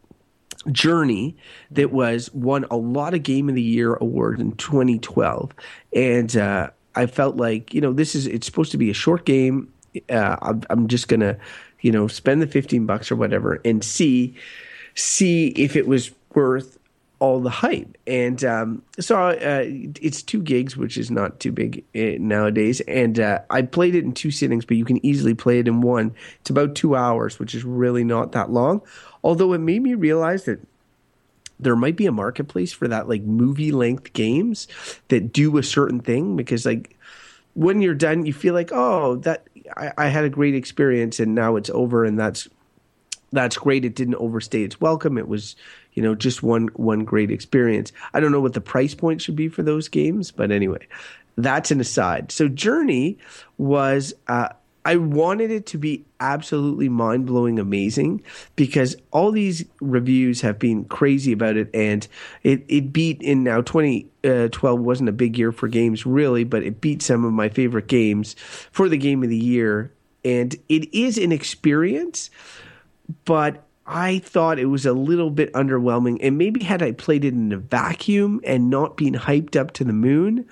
Journey that was won a lot of Game of the Year awards in 2012, and uh, I felt like you know this is it's supposed to be a short game. Uh, I'm, just gonna you know spend the 15 bucks or whatever and see see if it was worth all the hype. And um, so uh, it's two gigs, which is not too big uh, nowadays. And uh, I played it in two sittings, but you can easily play it in one. It's about two hours, which is really not that long. Although it made me realize that there might be a marketplace for that, like movie length games that do a certain thing. Because like when you're done, you feel like, oh, that I, I had a great experience, and now it's over, and that's that's great. It didn't overstay its welcome. It was, you know, just one one great experience. I don't know what the price point should be for those games, but anyway, that's an aside. So Journey was. Uh, I wanted it to be absolutely mind blowing amazing because all these reviews have been crazy about it, and it, it beat in now 2012 uh, wasn't a big year for games really, but it beat some of my favorite games for the game of the year. And it is an experience but I thought it was a little bit underwhelming. And maybe had I played it in a vacuum and not been hyped up to the moon,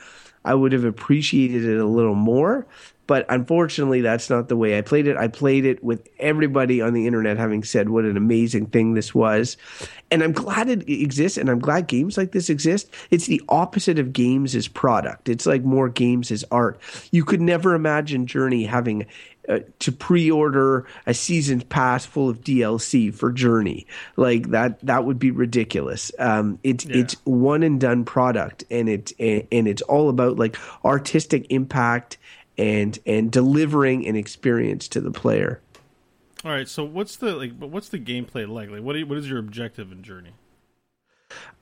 I would have appreciated it a little more. But unfortunately, that's not the way I played it. I played it with everybody on the internet having said what an amazing thing this was. And I'm glad it exists and I'm glad games like this exist. It's the opposite of games as product. It's like more games as art. You could never imagine Journey having uh, to pre-order a season pass full of DLC for Journey. Like that that would be ridiculous. Um, it's Yeah. it's one and done product and it and, and it's all about like artistic impact and and delivering an experience to the player. All right, so what's the like? But what's the gameplay like? Like, what you, what is your objective in Journey?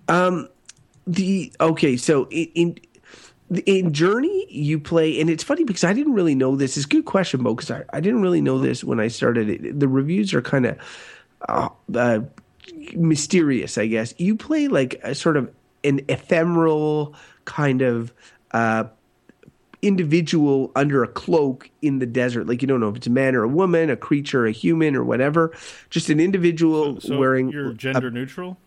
Um, the okay so in, in in journey you play and it's funny because i didn't really know this it's a good question bo because I, I didn't really know this when i started it the reviews are kind of uh, uh, mysterious i guess you play like a sort of an ephemeral kind of uh individual under a cloak in the desert like you don't know if it's a man or a woman a creature a human or whatever just an individual So wearing you're a gender neutral.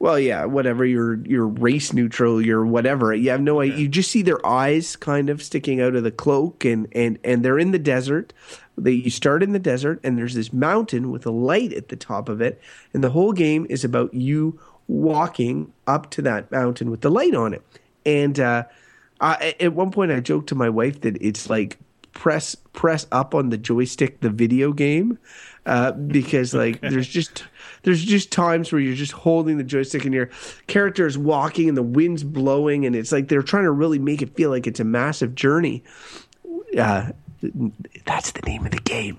Well, yeah, whatever. You're you're race neutral. You're whatever. You have no. You just see their eyes kind of sticking out of the cloak, and and and they're in the desert. They you start in the desert, and there's this mountain with a light at the top of it, and the whole game is about you walking up to that mountain with the light on it. And uh, I, at one point, I joked to my wife that it's like press press up on the joystick the video game uh, because like there's just there's just times where you're just holding the joystick and your character is walking and the wind's blowing and it's like they're trying to really make it feel like it's a massive journey. Uh, that's the name of the game,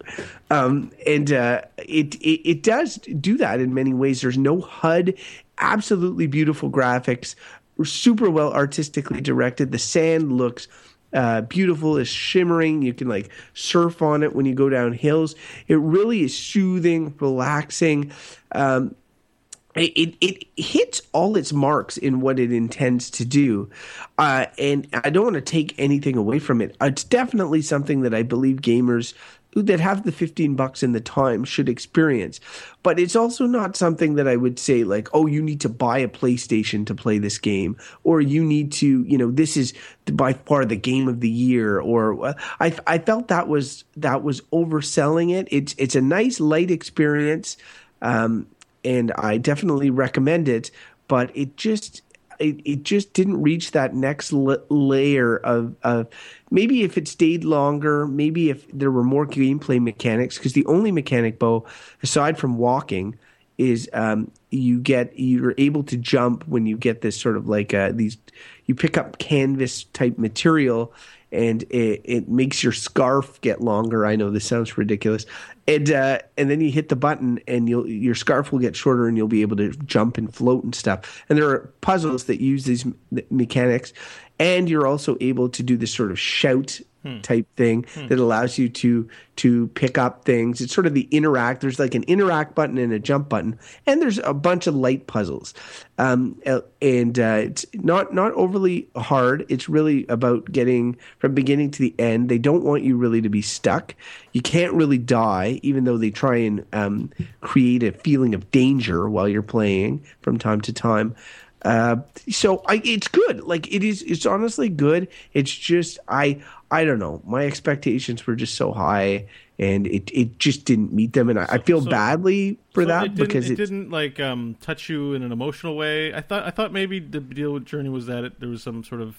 um, and uh, it, it it does do that in many ways. There's no HUD, absolutely beautiful graphics, super well artistically directed. The sand looks uh, beautiful, is shimmering. You can like surf on it when you go down hills. It really is soothing, relaxing. Um, it, it, it hits all its marks in what it intends to do. Uh, and I don't want to take anything away from it. It's definitely something that I believe gamers that have the 15 bucks in the time should experience. But it's also not something that I would say like, oh, you need to buy a PlayStation to play this game or you need to, you know, this is by far the game of the year or uh, I I felt that was that was overselling it. It's it's a nice light experience. Um, and I definitely recommend it, but it just it, it just didn't reach that next l- layer of, of maybe if it stayed longer, maybe if there were more gameplay mechanics, because the only mechanic, Bo, aside from walking, is um, you get you're able to jump when you get this sort of like uh, these you pick up canvas type material and it, it makes your scarf get longer. I know this sounds ridiculous, and uh, and then you hit the button and you'll your scarf will get shorter and you'll be able to jump and float and stuff. And there are puzzles that use these mechanics, and you're also able to do this sort of shout hmm. type thing hmm. that allows you to to pick up things. It's sort of the interact. There's like an interact button and a jump button, and there's a bunch of light puzzles. Um, and uh, it's not not overly hard. It's really about getting from beginning to the end. They don't want you really to be stuck. You can't really die, even though they try and um, create a feeling of danger while you're playing from time to time. Uh, so I, it's good. Like it is. It's honestly good. It's just I. I don't know. My expectations were just so high, and it, it just didn't meet them. And I, I feel so, badly for so that it because it didn't like um, touch you in an emotional way. I thought I thought maybe the deal with Journey was that it, there was some sort of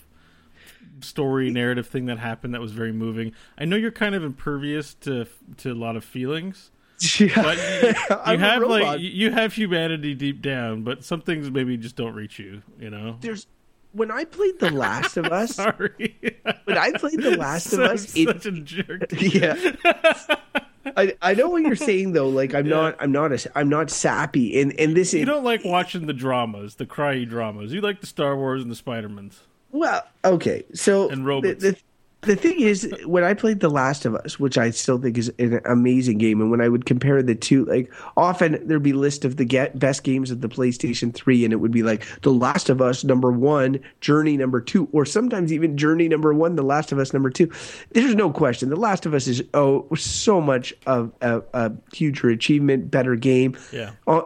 story narrative thing that happened that was very moving. I know you're kind of impervious to to a lot of feelings. Yeah. You, you have like you have humanity deep down, but some things maybe just don't reach you. You know, there's when I played The Last of Us. Sorry, when I played The Last of Us, it, such a jerk. Yeah. I, I know what you're saying though. Like I'm yeah. not I'm not a I'm not sappy. And and this you don't like watching the dramas, the cryy dramas. You like the Star Wars and the Spider-Mans. Well, okay. So and robots. The, the, the thing is, when I played The Last of Us, which I still think is an amazing game, and when I would compare the two, like often there'd be list of the get best games of the PlayStation Three, and it would be like The Last of Us number one, Journey number two, or sometimes even Journey number one, The Last of Us number two. There's no question, The Last of Us is oh so much of a, a huger achievement, better game. Yeah. Uh,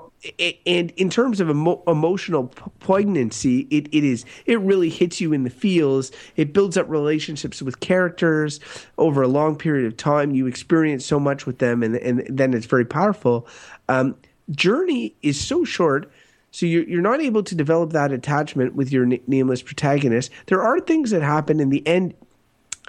and in terms of emo- emotional poignancy, it, it is it really hits you in the feels. It builds up relationships with characters over a long period of time. You experience so much with them, and and then it's very powerful. Um, Journey is so short, so you're you're not able to develop that attachment with your nameless protagonist. There are things that happen in the end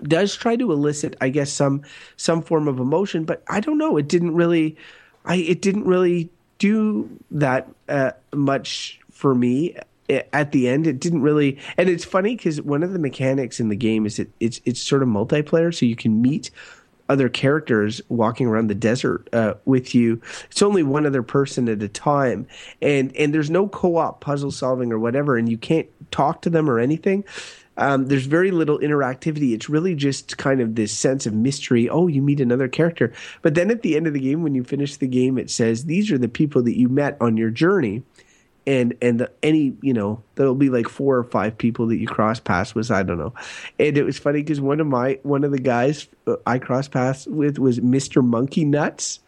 does try to elicit, I guess, some some form of emotion, but I don't know. It didn't really, I it didn't really do that uh, much for me. At the end it didn't really and it's funny because one of the mechanics in the game is it it's it's sort of multiplayer so you can meet other characters walking around the desert uh, with you. It's only one other person at a time and and there's no co-op puzzle solving or whatever and you can't talk to them or anything um, there's very little interactivity. It's really just kind of this sense of mystery. Oh, you meet another character. But then at the end of the game, when you finish the game, it says these are the people that you met on your journey. And and the, any you know there'll be like four or five people that you cross paths with I don't know, and it was funny because one of my one of the guys uh, I cross paths with was Mister Monkey Nuts,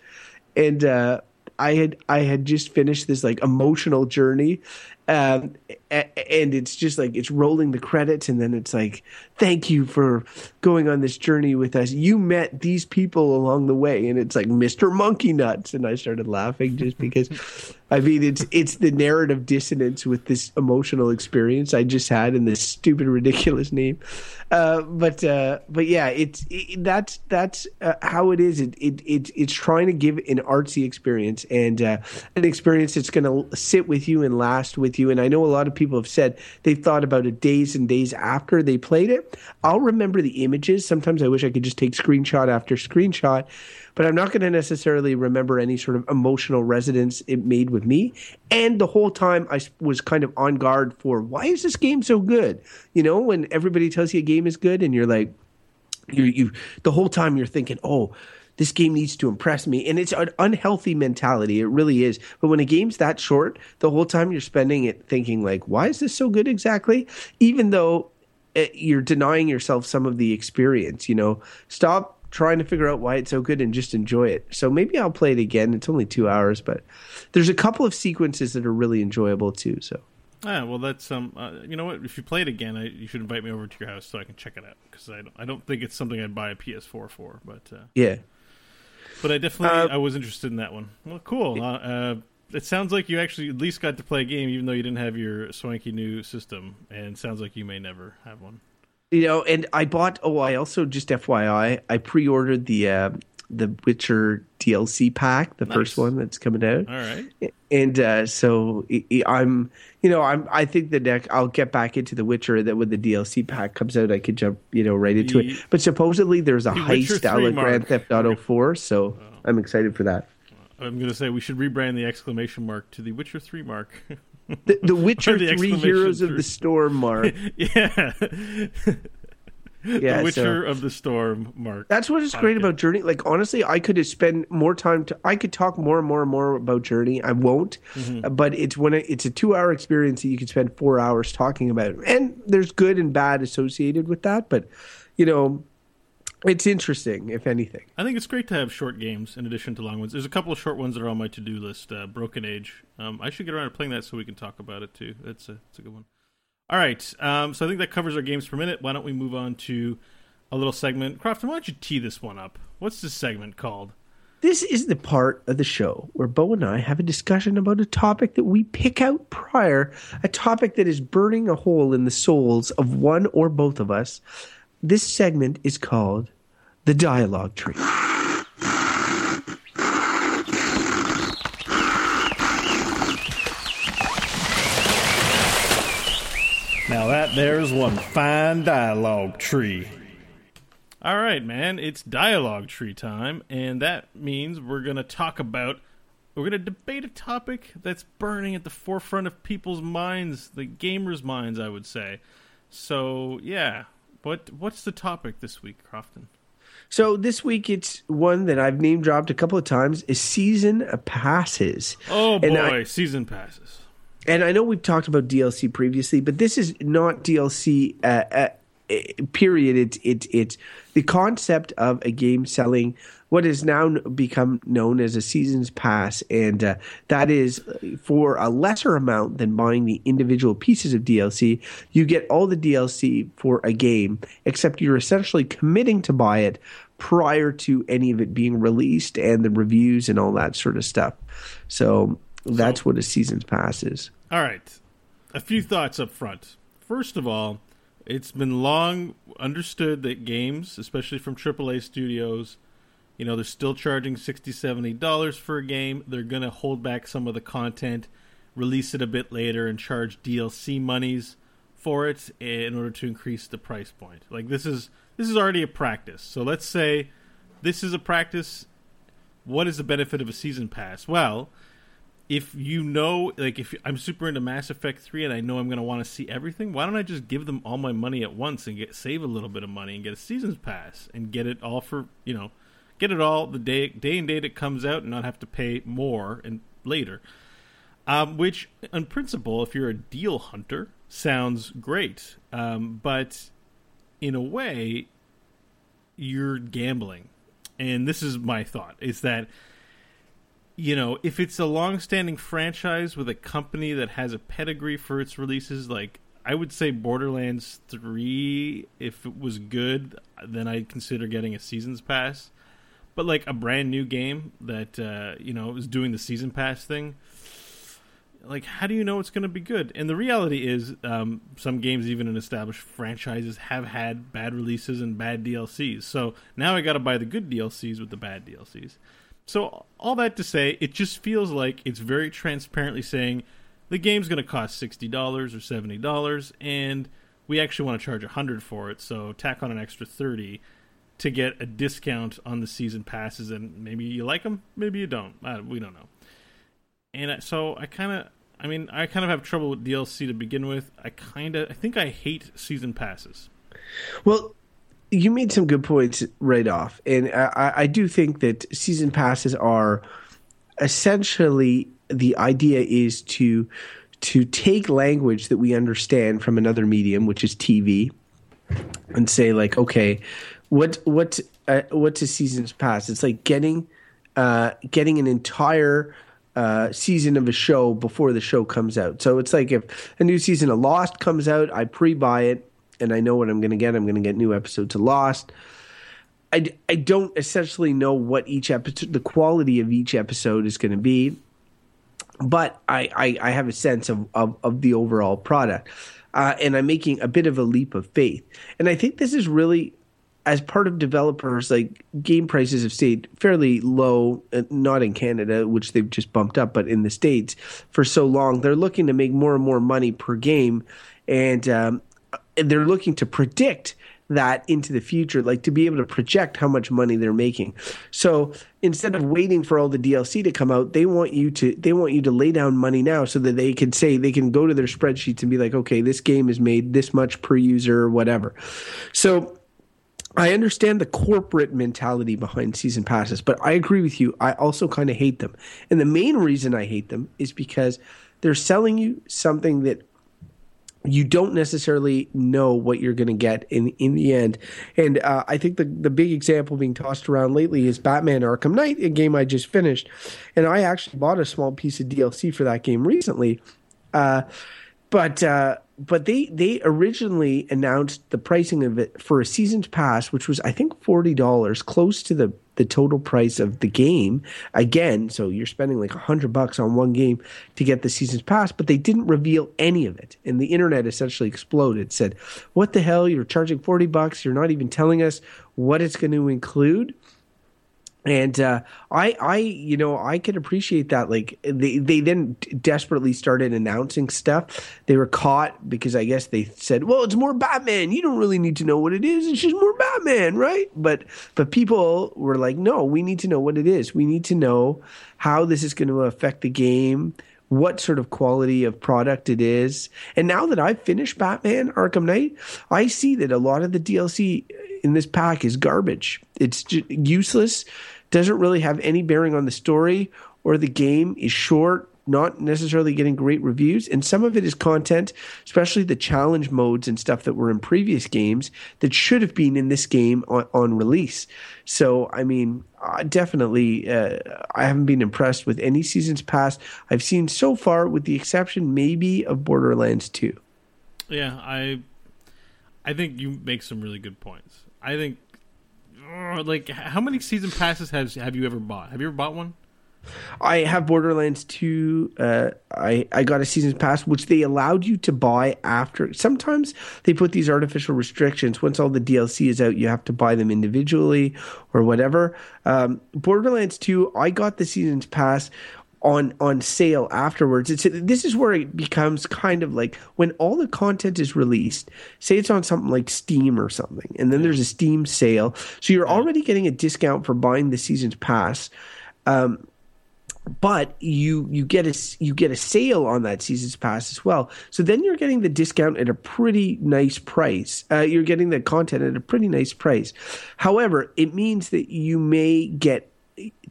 and uh, I had I had just finished this like emotional journey, um, and it's just like it's rolling the credits, and then it's like, "Thank you for going on this journey with us. You met these people along the way," and it's like Mr. Monkey Nuts, and I started laughing just because. I mean, it's it's the narrative dissonance with this emotional experience I just had in this stupid, ridiculous name. Uh, but uh, but yeah, it's it, that's that's uh, how it is. It, it it it's trying to give an artsy experience and uh, an experience that's going to sit with you and last with you. And I know a lot of people have said they've thought about it days and days after they played it. I'll remember the images. Sometimes I wish I could just take screenshot after screenshot but I'm not going to necessarily remember any sort of emotional resonance it made with me. And the whole time I was kind of on guard for why is this game so good? You know, when everybody tells you a game is good and you're like, you you the whole time you're thinking, oh. This game needs to impress me, and it's an unhealthy mentality. It really is. But when a game's that short, the whole time you're spending it thinking like, "Why is this so good exactly?" Even though eh, you're denying yourself some of the experience. You know, stop trying to figure out why it's so good and just enjoy it. So maybe I'll play it again. It's only two hours, but there's a couple of sequences that are really enjoyable too. So. Ah, well, that's um. Uh, you know what? If you play it again, I, you should invite me over to your house so I can check it out because I don't. I don't think it's something I'd buy a PS4 for, but uh, yeah. But I definitely Uh, I was interested in that one. Well, cool. Uh, uh, it sounds like you actually at least got to play a game, even though you didn't have your swanky new system, and sounds like you may never have one. You know, and I bought. Oh, I also just FYI, I pre-ordered the uh, the Witcher DLC pack, the first one that's coming out. All right. and uh, so I'm, you know, I'm. I think the next I'll get back into the Witcher. That when the DLC pack comes out, I could jump, you know, right into The- it. But supposedly there's a The heist out of Grand. Theft Auto Four, so I'm excited for that. I'm going to say we should rebrand the exclamation mark to the Witcher 3 mark. The, the Witcher the Three Heroes of the Storm, Mark. yeah. Yeah, the Witcher so- of the Storm mark. That's what is great about Journey. Like honestly, I could have spent more time to. I could talk more and more and more about Journey. I won't, Mm-hmm. but it's when it, it's a two-hour experience that you can spend four hours talking about. And there's good and bad associated with that, but you know, it's interesting if anything. I think it's great to have short games in addition to long ones. There's a couple of short ones that are on my to do list. Uh, Broken Age. Um, I should get around to playing that so we can talk about it too. It's a, it's a good one. All right. Um, so I think that covers our games per minute. Why don't we move on to a little segment? Crofton, why don't you tee this one up? What's this segment called? This is the part of the show where Bo and I have a discussion about a topic that we pick out prior, a topic that is burning a hole in the souls of one or both of us. This segment is called the dialogue tree. Now that there's one fine dialogue tree. All right, man. It's dialogue tree time, and that means we're going to talk about. We're going to debate a topic that's burning at the forefront of people's minds, the gamers' minds, I would say. So, yeah. What what's the topic this week, Crofton? So this week it's one that I've name dropped a couple of times is season passes. Oh boy, And I- season passes. And I know we've talked about DLC previously, but this is not DLC. Uh, uh, period. It's it's it's the concept of a game selling what has now become known as a season's pass, and uh, that is for a lesser amount than buying the individual pieces of DLC. You get all the DLC for a game, except you're essentially committing to buy it prior to any of it being released and the reviews and all that sort of stuff. So that's what a season's pass is. All right. A few thoughts up front. First of all, it's been long understood that games, especially from AAA studios, you know, they're still charging $60, $70 for a game. They're going to hold back some of the content, release it a bit later, and charge DLC monies for it in order to increase the price point. Like this is this is already a practice. So let's say this is a practice. What is the benefit of a season pass? Well, if you know like if I'm super into Mass Effect 3 and I know I'm going to want to see everything, why don't I just give them all my money at once and get save a little bit of money and get a seasons pass and get it all for, you know, get it all the day day and date it comes out and not have to pay more and later. Um, which in principle if you're a deal hunter sounds great. Um, but in a way you're gambling. And this is my thought is that you know, if it's a long-standing franchise with a company that has a pedigree for its releases, like I would say Borderlands 3 if it was good, then I'd consider getting a season's pass. But like a brand new game that uh, you know is doing the season pass thing, like how do you know it's going to be good? And the reality is, um, some games, even in established franchises, have had bad releases and bad DLCs. So now I got to buy the good DLCs with the bad DLCs. So all that to say, it just feels like it's very transparently saying the game's going to cost sixty dollars or seventy dollars, and we actually want to charge a hundred for it. So tack on an extra thirty to get a discount on the season passes, and maybe you like them, maybe you don't. We don't know. And so I kind of, I mean, I kind of have trouble with DLC to begin with. I kind of, I think I hate season passes. Well, you made some good points right off, and I, I do think that season passes are essentially the idea is to to take language that we understand from another medium, which is TV, and say like, okay, what what uh, what's a season's pass? It's like getting uh, getting an entire uh, season of a show before the show comes out. So it's like if a new season of Lost comes out, I pre-buy it and I know what I'm going to get. I'm going to get new episodes of Lost. I, I don't essentially know what each episode, the quality of each episode is going to be, but I, I, I, have a sense of, of, of the overall product. Uh, and I'm making a bit of a leap of faith. And I think this is really, as part of developers, like game prices have stayed fairly low, uh, not in Canada, which they've just bumped up, but in the States for so long. They're looking to make more and more money per game. And um, they're looking to predict that into the future, like to be able to project how much money they're making. So instead of waiting for all the DLC to come out, they want you to they want you to lay down money now so that they can say they can go to their spreadsheets and be like, okay, this game is made this much per user or whatever. So I understand the corporate mentality behind season passes, but I agree with you. I also kind of hate them. And the main reason I hate them is because they're selling you something that you don't necessarily know what you're going to get in in the end. And uh, I think the the big example being tossed around lately is Batman Arkham Knight, a game I just finished, and I actually bought a small piece of DLC for that game recently. Uh, but uh, but they they originally announced the pricing of it for a season's pass, which was I think forty dollars, close to the the total price of the game. Again, so you're spending like a hundred bucks on one game to get the season's pass, but they didn't reveal any of it, and the internet essentially exploded. Said, "What the hell? You're charging forty bucks? You're not even telling us what it's going to include." And uh, I, I, you know, I can appreciate that. Like they, they then desperately started announcing stuff. They were caught because I guess they said, "Well, it's more Batman. You don't really need to know what it is. It's just more Batman, right?" But, but people were like, "No, we need to know what it is. We need to know how this is going to affect the game." What sort of quality of product it is. And now that I've finished Batman Arkham Knight, I see that a lot of the DLC in this pack is garbage. It's useless doesn't really have any bearing on the story or the game, is short, not necessarily getting great reviews. And some of it is content, especially the challenge modes and stuff that were in previous games that should have been in this game on, on release. So, I mean, uh, definitely, uh, I haven't been impressed with any seasons past I've seen so far, with the exception maybe of Borderlands 2. Yeah, I, I think you make some really good points. I think like how many season passes has have you ever bought? Have you ever bought one? I have Borderlands 2. Uh, I, I got a season pass, which they allowed you to buy after. Sometimes they put these artificial restrictions. Once all the DLC is out, you have to buy them individually or whatever. Um, Borderlands 2, I got the season's pass on on sale afterwards. It's this is where it becomes kind of like when all the content is released. Say it's on something like Steam or something, and then there's a Steam sale, so you're already getting a discount for buying the season's pass. Um, but you you get a you get a sale on that season's pass as well. So then you're getting the discount at a pretty nice price. Uh, you're getting the content at a pretty nice price. However, it means that you may get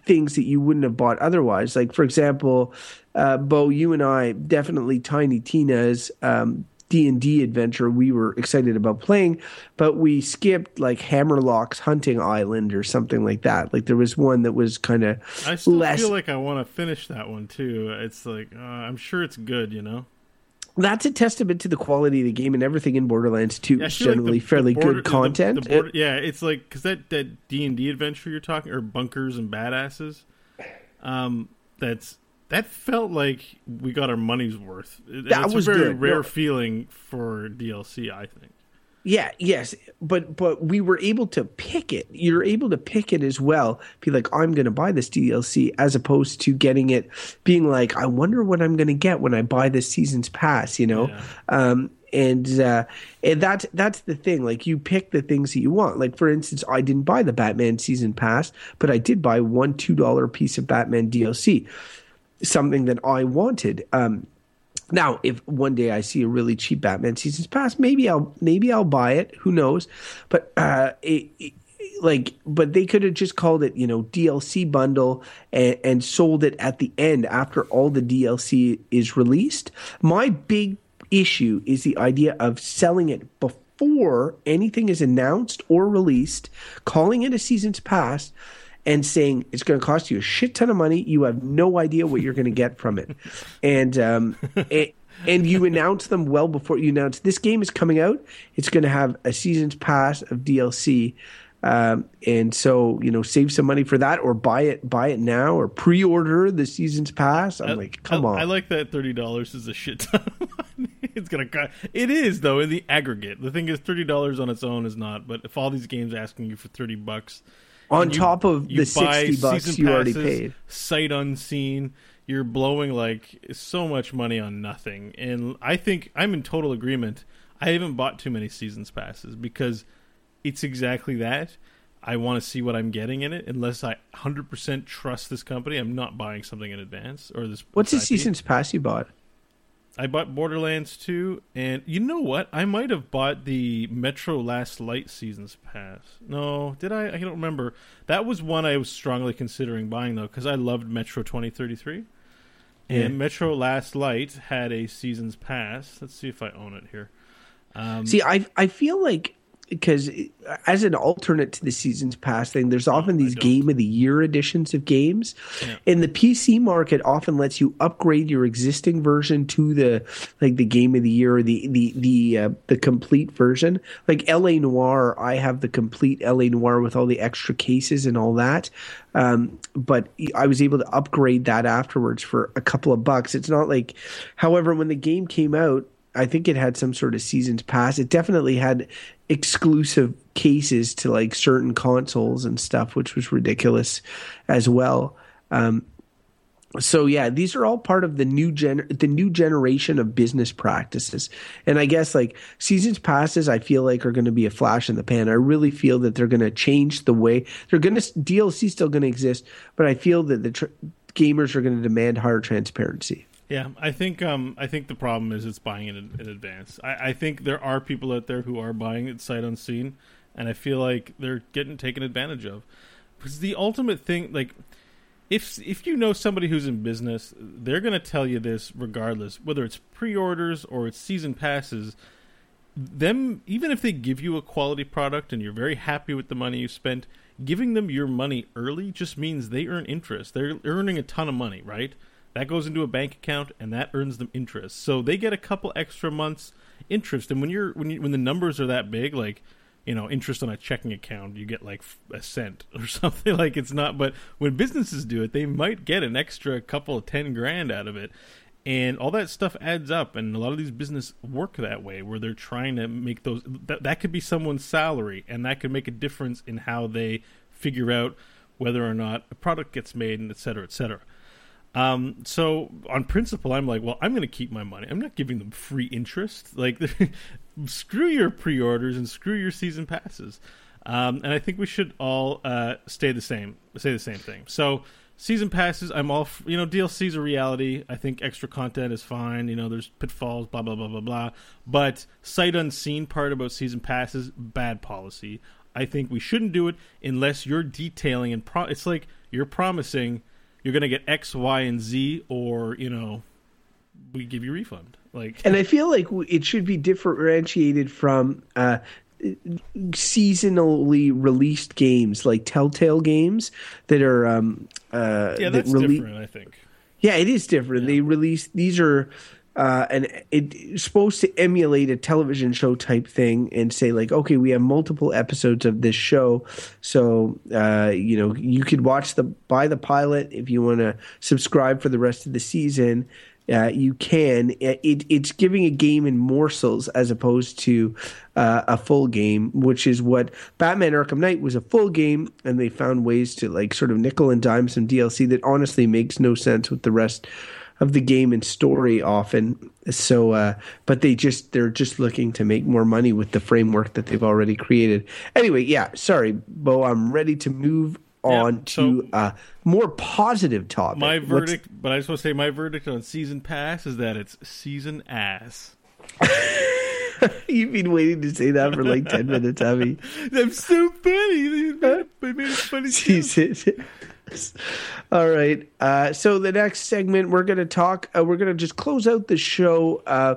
things that you wouldn't have bought otherwise. Like for example, uh, Bo, you and I definitely Tiny Tina's um, D and D adventure we were excited about playing, but we skipped like Hammerlock's Hunting Island or something like that. Like there was one that was kind of I still less. feel like I want to finish that one too. It's like uh, I'm sure it's good, you know. That's a testament to the quality of the game and everything in Borderlands 2 I is feel like generally the- the fairly border- good content. the border- yeah, it's like because that that D and D adventure you're talking, or bunkers and badasses, um, that's that felt like we got our money's worth. That it's was a very good. rare No. feeling for DLC, I think. Yeah, yes, but but we were able to pick it. You're able to pick it as well. Be like, I'm going to buy this DLC, as opposed to getting it, being like, I wonder what I'm going to get when I buy this season's pass. You know, Yeah. um, and uh, and that's that's the thing. Like you pick the things that you want. Like for instance, I didn't buy the Batman season pass, but I did buy one two dollar piece of Batman DLC, something that I wanted. Um, now, if one day I see a really cheap Batman Seasons Pass, maybe I'll maybe I'll buy it. Who knows? But uh, it, it- like, but they could have just called it, you know, DLC bundle and, and sold it at the end after all the DLC is released. My big issue is the idea of selling it before anything is announced or released, calling it a Seasons Pass and saying it's going to cost you a shit ton of money. You have no idea what you're going to get from it, and um, it, and you announce them well before you announce this game is coming out. It's going to have a season's pass of DLC. Um, and so you know, save some money for that, or buy it, buy it now, or pre-order the season's pass. I'm like, come I, on. I like that thirty dollars is a shit ton of money. It's gonna cost. It is though in the aggregate. The thing is, thirty dollars on its own is not. But if all these games are asking you for thirty bucks, On you- top of the 60 bucks you already paid. sight unseen, you're blowing like so much money on nothing. And I think I'm in total agreement. I haven't bought too many seasons passes because it's exactly that. I want to see what I'm getting in it. Unless I 100% trust this company, I'm not buying something in advance or this. What's the season's pass you bought? I bought Borderlands 2, and you know what? I might have bought the Metro Last Light Seasons Pass. No, did I? I don't remember. That was one I was strongly considering buying, though, because I loved Metro 2033. And Yeah. Metro Last Light had a Seasons Pass. Let's see if I own it here. Um, See, I I feel like because as an alternate to the seasons pass thing, there's often these game of the year editions of games, and the PC market often lets you upgrade your existing version to the like the game of the year or the the the uh, the complete version. Like L.A. Noire, I have the complete L.A. Noire with all the extra cases and all that. Um, but I was able to upgrade that afterwards for a couple of bucks. It's not like, however, when the game came out. I think it had some sort of seasons pass. It definitely had exclusive cases to like certain consoles and stuff, which was ridiculous as well. Um, so yeah, these are all part of the new gen the new generation of business practices. And I guess like seasons passes I feel like are going to be a flash in the pan. I really feel that they're going to change the way they're going to DLC still going to exist, but I feel that the tr- gamers are going to demand higher transparency. Yeah, I think um, I think the problem is it's buying it in, in advance. I, I think there are people out there who are buying it sight unseen, and I feel like they're getting taken advantage of. Because the ultimate thing, like, if if you know somebody who's in business, they're going to tell you this regardless, whether it's pre-orders or it's season passes. Them, even if they give you a quality product and you're very happy with the money you spent, giving them your money early just means they earn interest. They're earning a ton of money, right? That goes into a bank account and that earns them interest. So they get a couple extra months interest. And when you're when you, when the numbers are that big, like you know, interest on a checking account, you get like a cent or something. Like it's not. But when businesses do it, they might get an extra couple of ten grand out of it. And all that stuff adds up, and a lot of these business work that way, where they're trying to make those. That, that could be someone's salary, and that could make a difference in how they figure out whether or not a product gets made, and et cetera, et cetera. Um, so on principle, I'm like, well, I'm going to keep my money. I'm not giving them free interest. Like, screw your pre-orders and screw your season passes. Um, and I think we should all uh, stay the same, say the same thing. So season passes, I'm all, f- you know, DLC's a reality. I think extra content is fine. You know, there's pitfalls, blah blah blah blah blah. But sight unseen part about season passes, bad policy. I think we shouldn't do it unless you're detailing and pro- it's like you're promising you're going to get X, Y, and Z, or you know, we give you a refund Like, and I feel like it should be differentiated from uh, seasonally released games like Telltale games that are um, uh, yeah, that that's rele- different. I think. Yeah, it is different. They release these are uh, and it's supposed to emulate a television show type thing and say like, okay, we have multiple episodes of this show, so uh, you know you could watch the buy the pilot if you want to subscribe for the rest of the season. Uh, you can. It, it's giving a game in morsels as opposed to uh, a full game, which is what Batman Arkham Knight was a full game, and they found ways to like sort of nickel and dime some DLC that honestly makes no sense with the rest of the game and story often. So, uh, but they just they're just looking to make more money with the framework that they've already created. Anyway, yeah, sorry, Bo, I'm ready to move on so- to a more positive topic. My What's- verdict, but I just want to say my verdict on season pass is that it's season ass. You've been waiting to say that for like ten minutes, have you? I'm so funny. They made, they made a funny. All right. Uh, so the next segment, we're going to talk. Uh, we're going to just close out the show. Uh,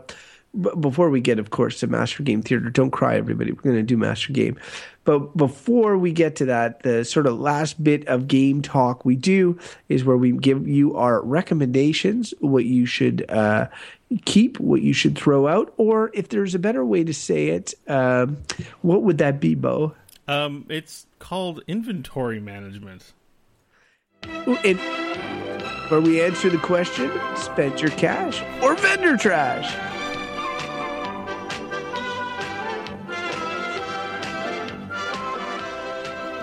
b- before we get, of course, to Master Game Theater, don't cry, everybody. We're going to do Master Game. But before we get to that, the sort of last bit of game talk we do is where we give you our recommendations, what you should uh, keep, what you should throw out, or if there's a better way to say it, um, what would that be, Bo? Um, it's called inventory management. And where we answer the question spend your cash or vendor trash.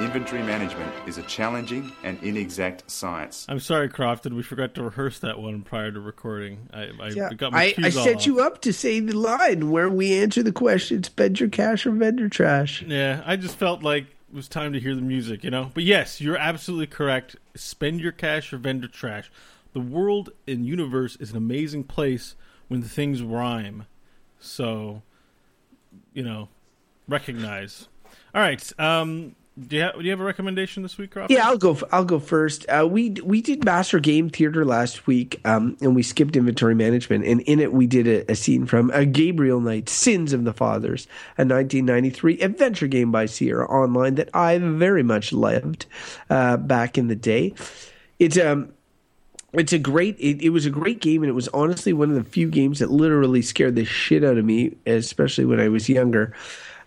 Inventory management is a challenging and inexact science. I'm sorry, Crofton. We forgot to rehearse that one prior to recording. I, I Yeah, got my I, cues I set off. you up to say the line where we answer the question spend your cash or vendor trash. Yeah, I just felt like it was time to hear the music, you know. But yes, you're absolutely correct. Spend your cash or vendor trash. The world and universe is an amazing place when things rhyme. So, you know, recognize. All right. Um, do you have, do you have a recommendation this week, Crofton? Yeah, I'll go. I'll go first. Uh, we we did Master Game Theater last week, um, and we skipped inventory management. And in it, we did a, a scene from a Gabriel Knight, Sins of the Fathers, a 1993 adventure game by Sierra Online that I very much loved uh, back in the day. It's um. It's a great. It, it was a great game, and it was honestly one of the few games that literally scared the shit out of me, especially when I was younger.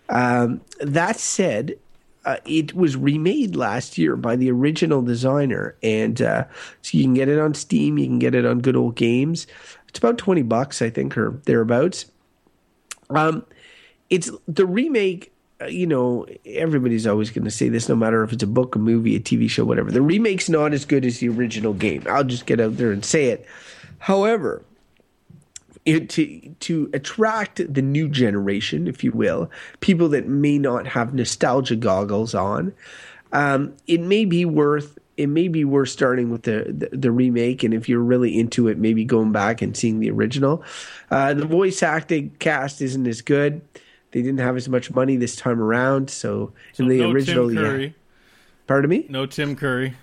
Um, that said, uh, it was remade last year by the original designer, and uh, so you can get it on Steam. You can get it on Good Old Games. It's about twenty bucks, I think, or thereabouts. Um, it's the remake. uh, You know, everybody's always going to say this, no matter if it's a book, a movie, a TV show, whatever. The remake's not as good as the original game. I'll just get out there and say it. However, to to attract the new generation, if you will, people that may not have nostalgia goggles on, um, it may be worth it may be worth starting with the, the the remake, and if you're really into it, maybe going back and seeing the original. Uh, the voice acting cast isn't as good. They didn't have as much money this time around, so, So in the no original, yeah. Pardon me. No Tim Curry.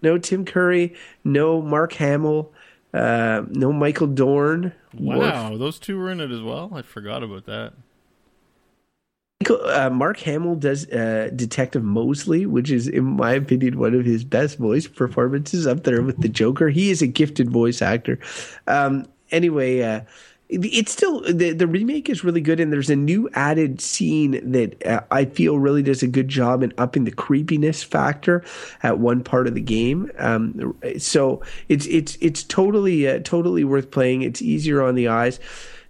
No Tim Curry. No Mark Hamill. Uh, no Michael Dorn. Wow, those two were in it as well. I forgot about that. Uh, Mark Hamill does uh, Detective Mosely, which is, in my opinion, one of his best voice performances up there with the Joker. He is a gifted voice actor. Um, anyway, uh, it's still the the remake is really good, and there's a new added scene that uh, I feel really does a good job in upping the creepiness factor at one part of the game. Um, so it's it's it's totally uh, totally worth playing. It's easier on the eyes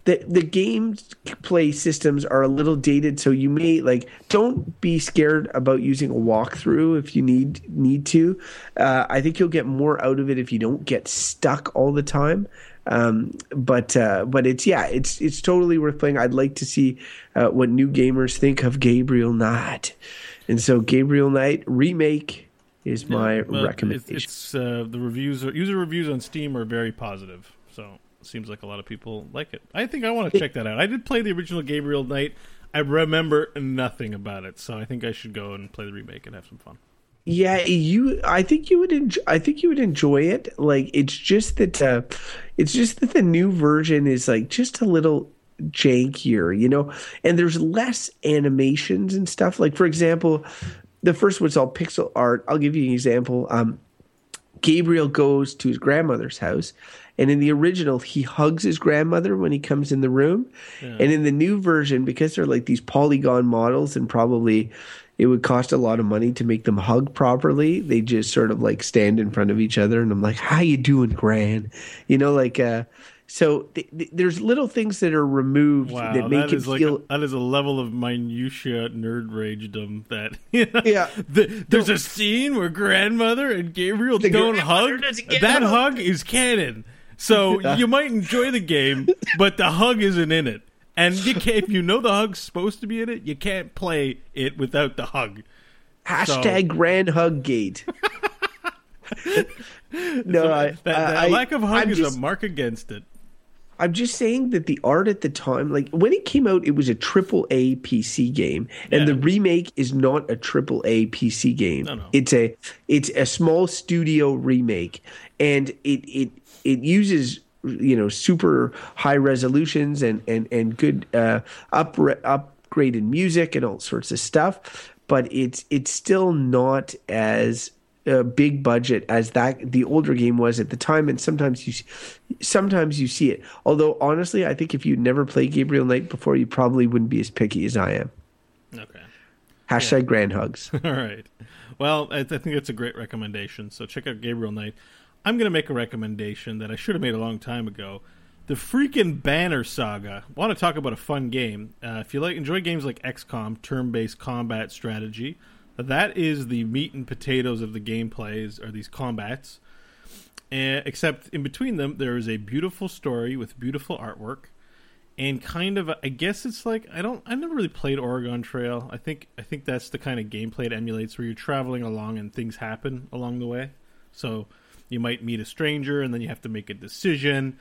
the the game play systems are a little dated, so you may like don't be scared about using a walkthrough if you need need to. Uh, I think you'll get more out of it if you don't get stuck all the time. Um, but uh, but it's yeah, it's it's totally worth playing. I'd like to see uh, what new gamers think of Gabriel Knight, and so Gabriel Knight remake is my Well, recommendation. It's, it's uh, the reviews, are, user reviews on Steam are very positive, so it seems like a lot of people like it. I think I want to check that out. I did play the original Gabriel Knight. I remember nothing about it, so I think I should go and play the remake and have some fun. Yeah, you. I think you would. Enjoy, I think you would enjoy it. Like it's just that uh, It's just that the new version is like just a little jankier, you know, and there's less animations and stuff. Like for example, the first one's all pixel art. I'll give you an example. Um, Gabriel goes to his grandmother's house, and in the original, he hugs his grandmother when he comes in the room. And in the new version, because they're like these polygon models, and probably it would cost a lot of money to make them hug properly, they just sort of like stand in front of each other, and I'm like, "How you doing, Gran?" You know, like uh. So th- th- there's little things that are removed Wow, that make that it is like feel. a, that is a level of minutia nerd ragedom that you know, Yeah. the, there's a scene where grandmother and Gabriel The don't hug. That hug is canon, so you might enjoy the game, but the hug isn't in it. And you can't, if you know the hug's supposed to be in it, you can't play it without the hug. Hashtag Grand Hug Gate. no, I, That, that I- lack of hug I'm is just, a mark against it. I'm just saying that the art at the time, like when it came out, it was a triple A PC game, and Yeah. the remake is not a triple A PC game. No, no. It's a it's a small studio remake, and it it it uses you know super high resolutions and and and good uh, up upgraded music and all sorts of stuff, but it's it's still not as uh, big budget as that the older game was at the time, and sometimes you sometimes you see it. Although honestly, I think if you'd never played Gabriel Knight before, you probably wouldn't be as picky as I am. Okay. Hashtag grand hugs. All right. Well, I, I think that's a great recommendation. So check out Gabriel Knight. I'm going to make a recommendation that I should have made a long time ago. The freaking Banner Saga. Want to talk about a fun game? Uh, if you like enjoy games like XCOM, turn-based combat strategy, that is the meat and potatoes of the gameplays. Are these combats? Uh, except in between them, there is a beautiful story with beautiful artwork and kind of I guess it's like I don't I never really played Oregon Trail. I think I think that's the kind of gameplay it emulates where you're traveling along and things happen along the way. So you might meet a stranger and then you have to make a decision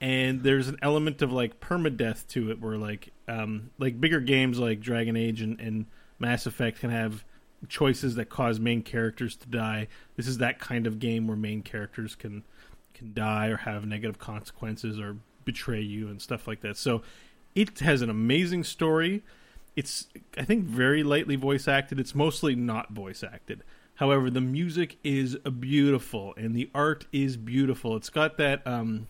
and there's an element of like permadeath to it where like um like bigger games like Dragon Age and, and Mass Effect can have choices that cause main characters to die. This is that kind of game where main characters can can die or have negative consequences or betray you and stuff like that. So it has an amazing story. It's I think very lightly voice acted. It's mostly not voice acted. However, the music is beautiful and the art is beautiful. It's got that um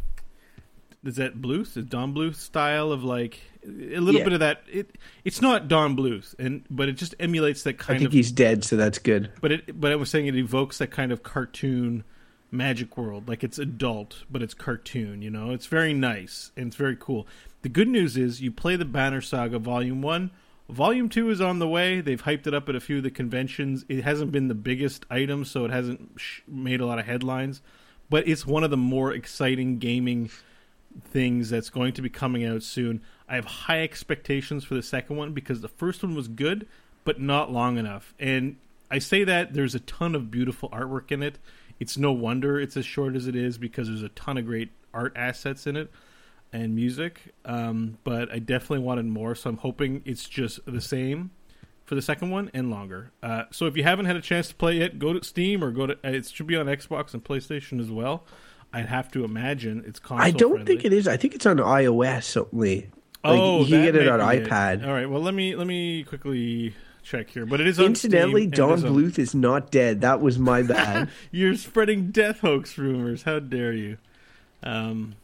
is that Bluth? Is Don Bluth style of like a little Yeah. bit of that it it's not Don Bluth and but it just emulates that kind. Of I think of he's dead, so that's good. but it but I was saying it evokes that kind of cartoon magic world. Like it's adult, but it's cartoon, you know? It's very nice and it's very cool. The good news is you play the Banner Saga Volume 1. Volume 2 is on the way. They've hyped it up at a few of the conventions. It hasn't been the biggest item, so it hasn't sh- made a lot of headlines, but it's one of the more exciting gaming things that's going to be coming out soon. I have high expectations for the second one because the first one was good, but not long enough. And I say that there's a ton of beautiful artwork in it. It's no wonder it's as short as it is because there's a ton of great art assets in it and music. Um, but I definitely wanted more, so I'm hoping it's just the same for the second one and longer. Uh, so if you haven't had a chance to play it, go to Steam or go to. Uh, it should be on Xbox and PlayStation as well. I'd have to imagine it's console. I don't friendly. think it is. I think it's on iOS only. Like, Oh, you can get it on iPad. All right. Well, let me let me quickly check here. But it is on Incidentally, Steam, Don it is on- Bluth is not dead. That was my bad. You're spreading death hoax rumors. How dare you? Um,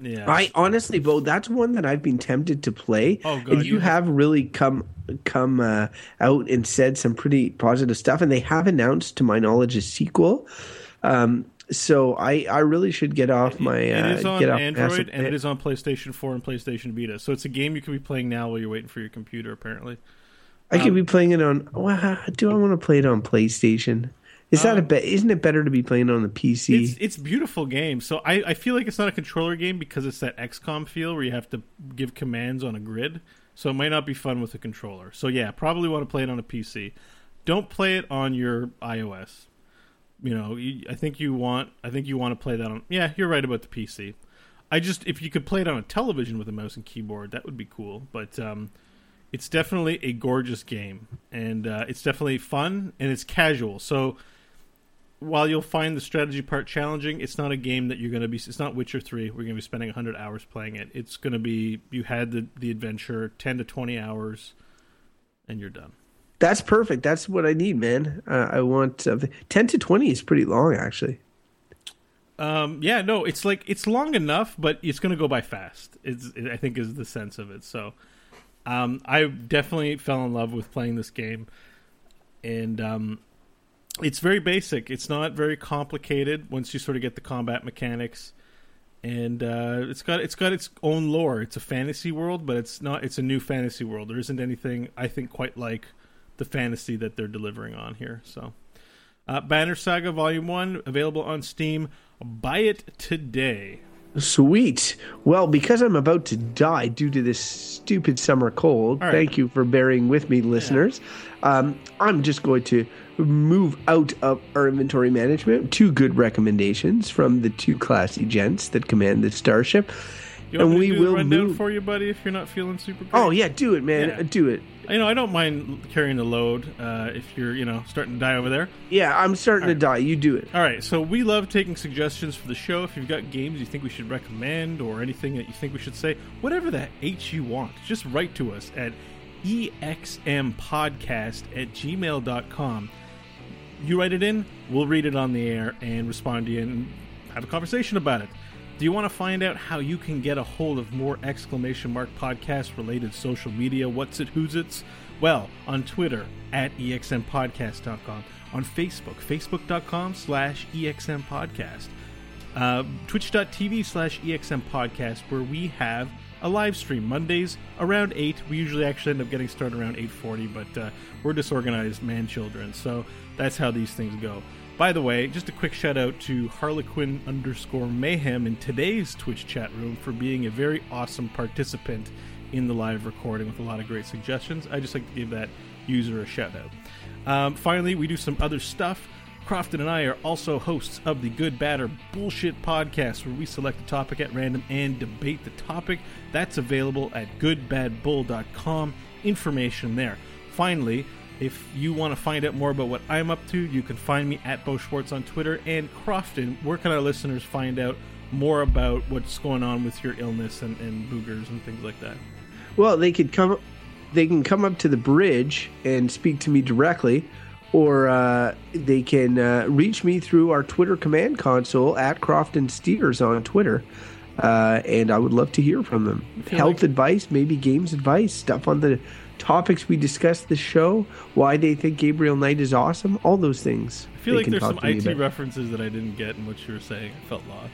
yeah. I honestly, Bo, that's one that I've been tempted to play. Oh, God, and you you- have really come come uh, out and said some pretty positive stuff, and they have announced, to my knowledge, a sequel. Um, so I, I really should get off my It uh, is on get off Android and it is on PlayStation 4 and PlayStation Vita. So it's a game you could be playing now while you're waiting for your computer. Apparently, I could um, be playing it on. Do I want to play it on PlayStation? Is that a Um, bet? Isn't it better to be playing on the PC? it's it's beautiful game. So I, I feel like it's not a controller game because it's that XCOM feel where you have to give commands on a grid. So it might not be fun with a controller. So yeah, probably want to play it on a PC. Don't play it on your iOS. You know, you, I think you want I think you want to play that on. Yeah, you're right about the PC. I just if you could play it on a television with a mouse and keyboard, that would be cool. But um, it's definitely a gorgeous game, and uh, it's definitely fun and it's casual. So while you'll find the strategy part challenging, it's not a game that you're going to be. It's not Witcher Three. We're going to be spending 100 hours playing it. It's going to be you had the the adventure, 10 to 20 hours, and you're done. That's perfect. That's what I need, man. Uh, I want uh, ten to twenty is pretty long, actually. Um, yeah, no, it's like it's long enough, but it's going to go by fast. It's I think is the sense of it. So, um, I definitely fell in love with playing this game, and um, it's very basic. It's not very complicated once you sort of get the combat mechanics, and uh, it's got it's got its own lore. It's a fantasy world, but it's not. It's a new fantasy world. There isn't anything I think quite like the fantasy that they're delivering on here. So, uh, Banner Saga Volume One available on Steam. Buy it today. Sweet. Well, because I'm about to die due to this stupid summer cold, right. thank you for bearing with me, listeners. Um, I'm just going to move out of our inventory management. Two good recommendations from the two classy gents that command the starship. And we to do the will rundown move. for you, buddy, if you're not feeling super great? Oh, yeah, do it, man. Yeah. Do it. You know, I don't mind carrying the load uh, if you're, you know, starting to die over there. Yeah, I'm starting to die. You do it. All right, so we love taking suggestions for the show. If you've got games you think we should recommend or anything that you think we should say, whatever the H you want, just write to us at exmpodcast at gmail.com. You write it in, we'll read it on the air and respond to you and have a conversation about it. Do you want to find out how you can get a hold of more exclamation mark podcast related social media? What's it, who's it's? Well, on Twitter at exmpodcast.com, on Facebook, facebook.com slash exmpodcast, uh, twitch.tv slash exmpodcast, where we have a live stream Mondays around 8. We usually actually end up getting started around 8.40, but uh, we're disorganized man-children, so that's how these things go. By the way, just a quick shout out to Harlequin underscore mayhem in today's Twitch chat room for being a very awesome participant in the live recording with a lot of great suggestions. I just like to give that user a shout out. Um, finally, we do some other stuff. Crofton and I are also hosts of the Good Bad or Bullshit podcast, where we select a topic at random and debate the topic. That's available at goodbadbull.com. Information there. Finally, if you want to find out more about what I'm up to, you can find me at Bo Schwartz on Twitter. And Crofton, where can our listeners find out more about what's going on with your illness and, and boogers and things like that? Well, they could come. They can come up to the bridge and speak to me directly, or uh, they can uh, reach me through our Twitter command console at Crofton Steers on Twitter. Uh, and I would love to hear from them. Health like- advice, maybe games advice, stuff on the topics we discussed this show, why they think Gabriel Knight is awesome, all those things. I feel like there's some IT about. references that I didn't get in what you were saying. I felt lost.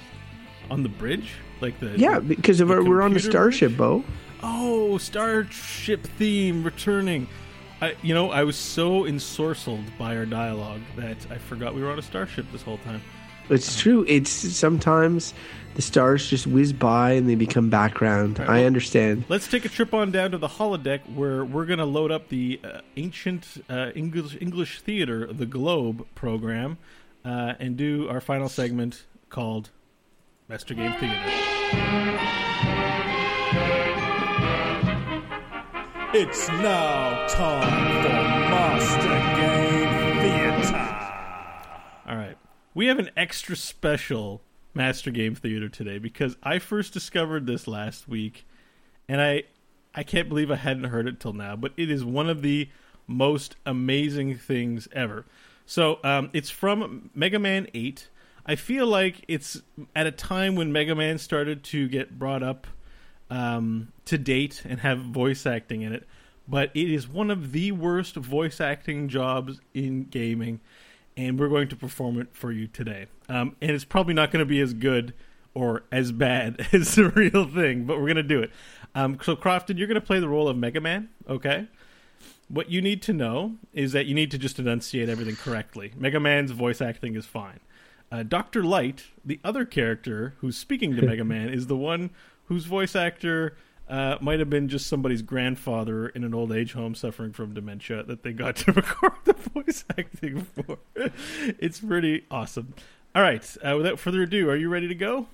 On the bridge? Like the Yeah, the- because of the our, we're on the starship, bridge? Bo. Oh, starship theme returning. I, you know, I was so ensorcelled by our dialogue that I forgot we were on a starship this whole time. It's um, true. It's sometimes the stars just whiz by and they become background. Right, I understand. Let's take a trip on down to the holodeck where we're going to load up the uh, ancient uh, English English theater, the Globe program, uh, and do our final segment called Master Game Theater. It's now time for Master Game Theater. All right. We have an extra special Master Game Theater today because I first discovered this last week and I I can't believe I hadn't heard it till now, but it is one of the most amazing things ever. So, um, it's from Mega Man 8. I feel like it's at a time when Mega Man started to get brought up um, to date and have voice acting in it, but it is one of the worst voice acting jobs in gaming, and we're going to perform it for you today. Um, and it's probably not going to be as good or as bad as the real thing, but we're going to do it. Um, so, Crofton, you're going to play the role of Mega Man, okay? What you need to know is that you need to just enunciate everything correctly. Mega Man's voice acting is fine. Uh, Dr. Light, the other character who's speaking to Mega Man, is the one whose voice actor uh, might have been just somebody's grandfather in an old age home suffering from dementia that they got to record the voice acting for. it's pretty awesome. All right, uh, without further ado, are you ready to go?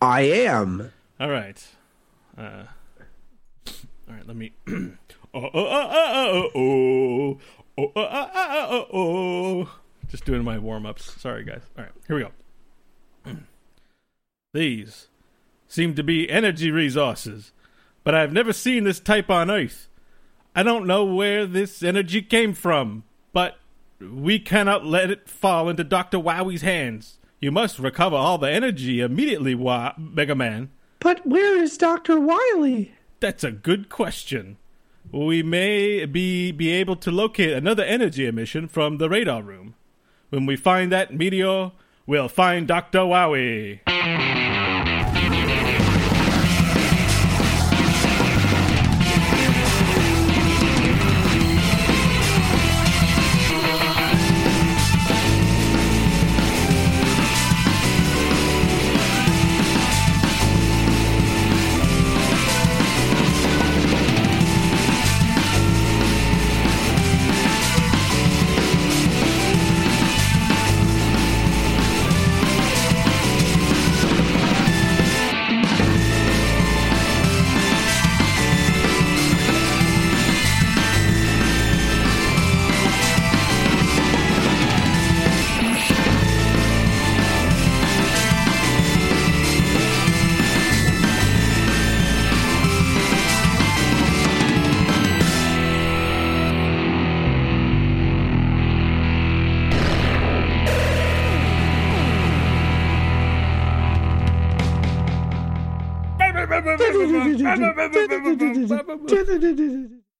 I am. All right. Uh, all right, let me. oh, oh, oh, oh, oh, oh, oh, oh, oh, oh, oh. Just doing my warm ups. Sorry, guys. All right, here we go. These seem to be energy resources, but I've never seen this type on Earth. I don't know where this energy came from, but we cannot let it fall into Dr. Wowie's hands. You must recover all the energy immediately, Wa- Mega Man. But where is Dr. Wily? That's a good question. We may be, be able to locate another energy emission from the radar room. When we find that meteor, we'll find Dr. Wowie.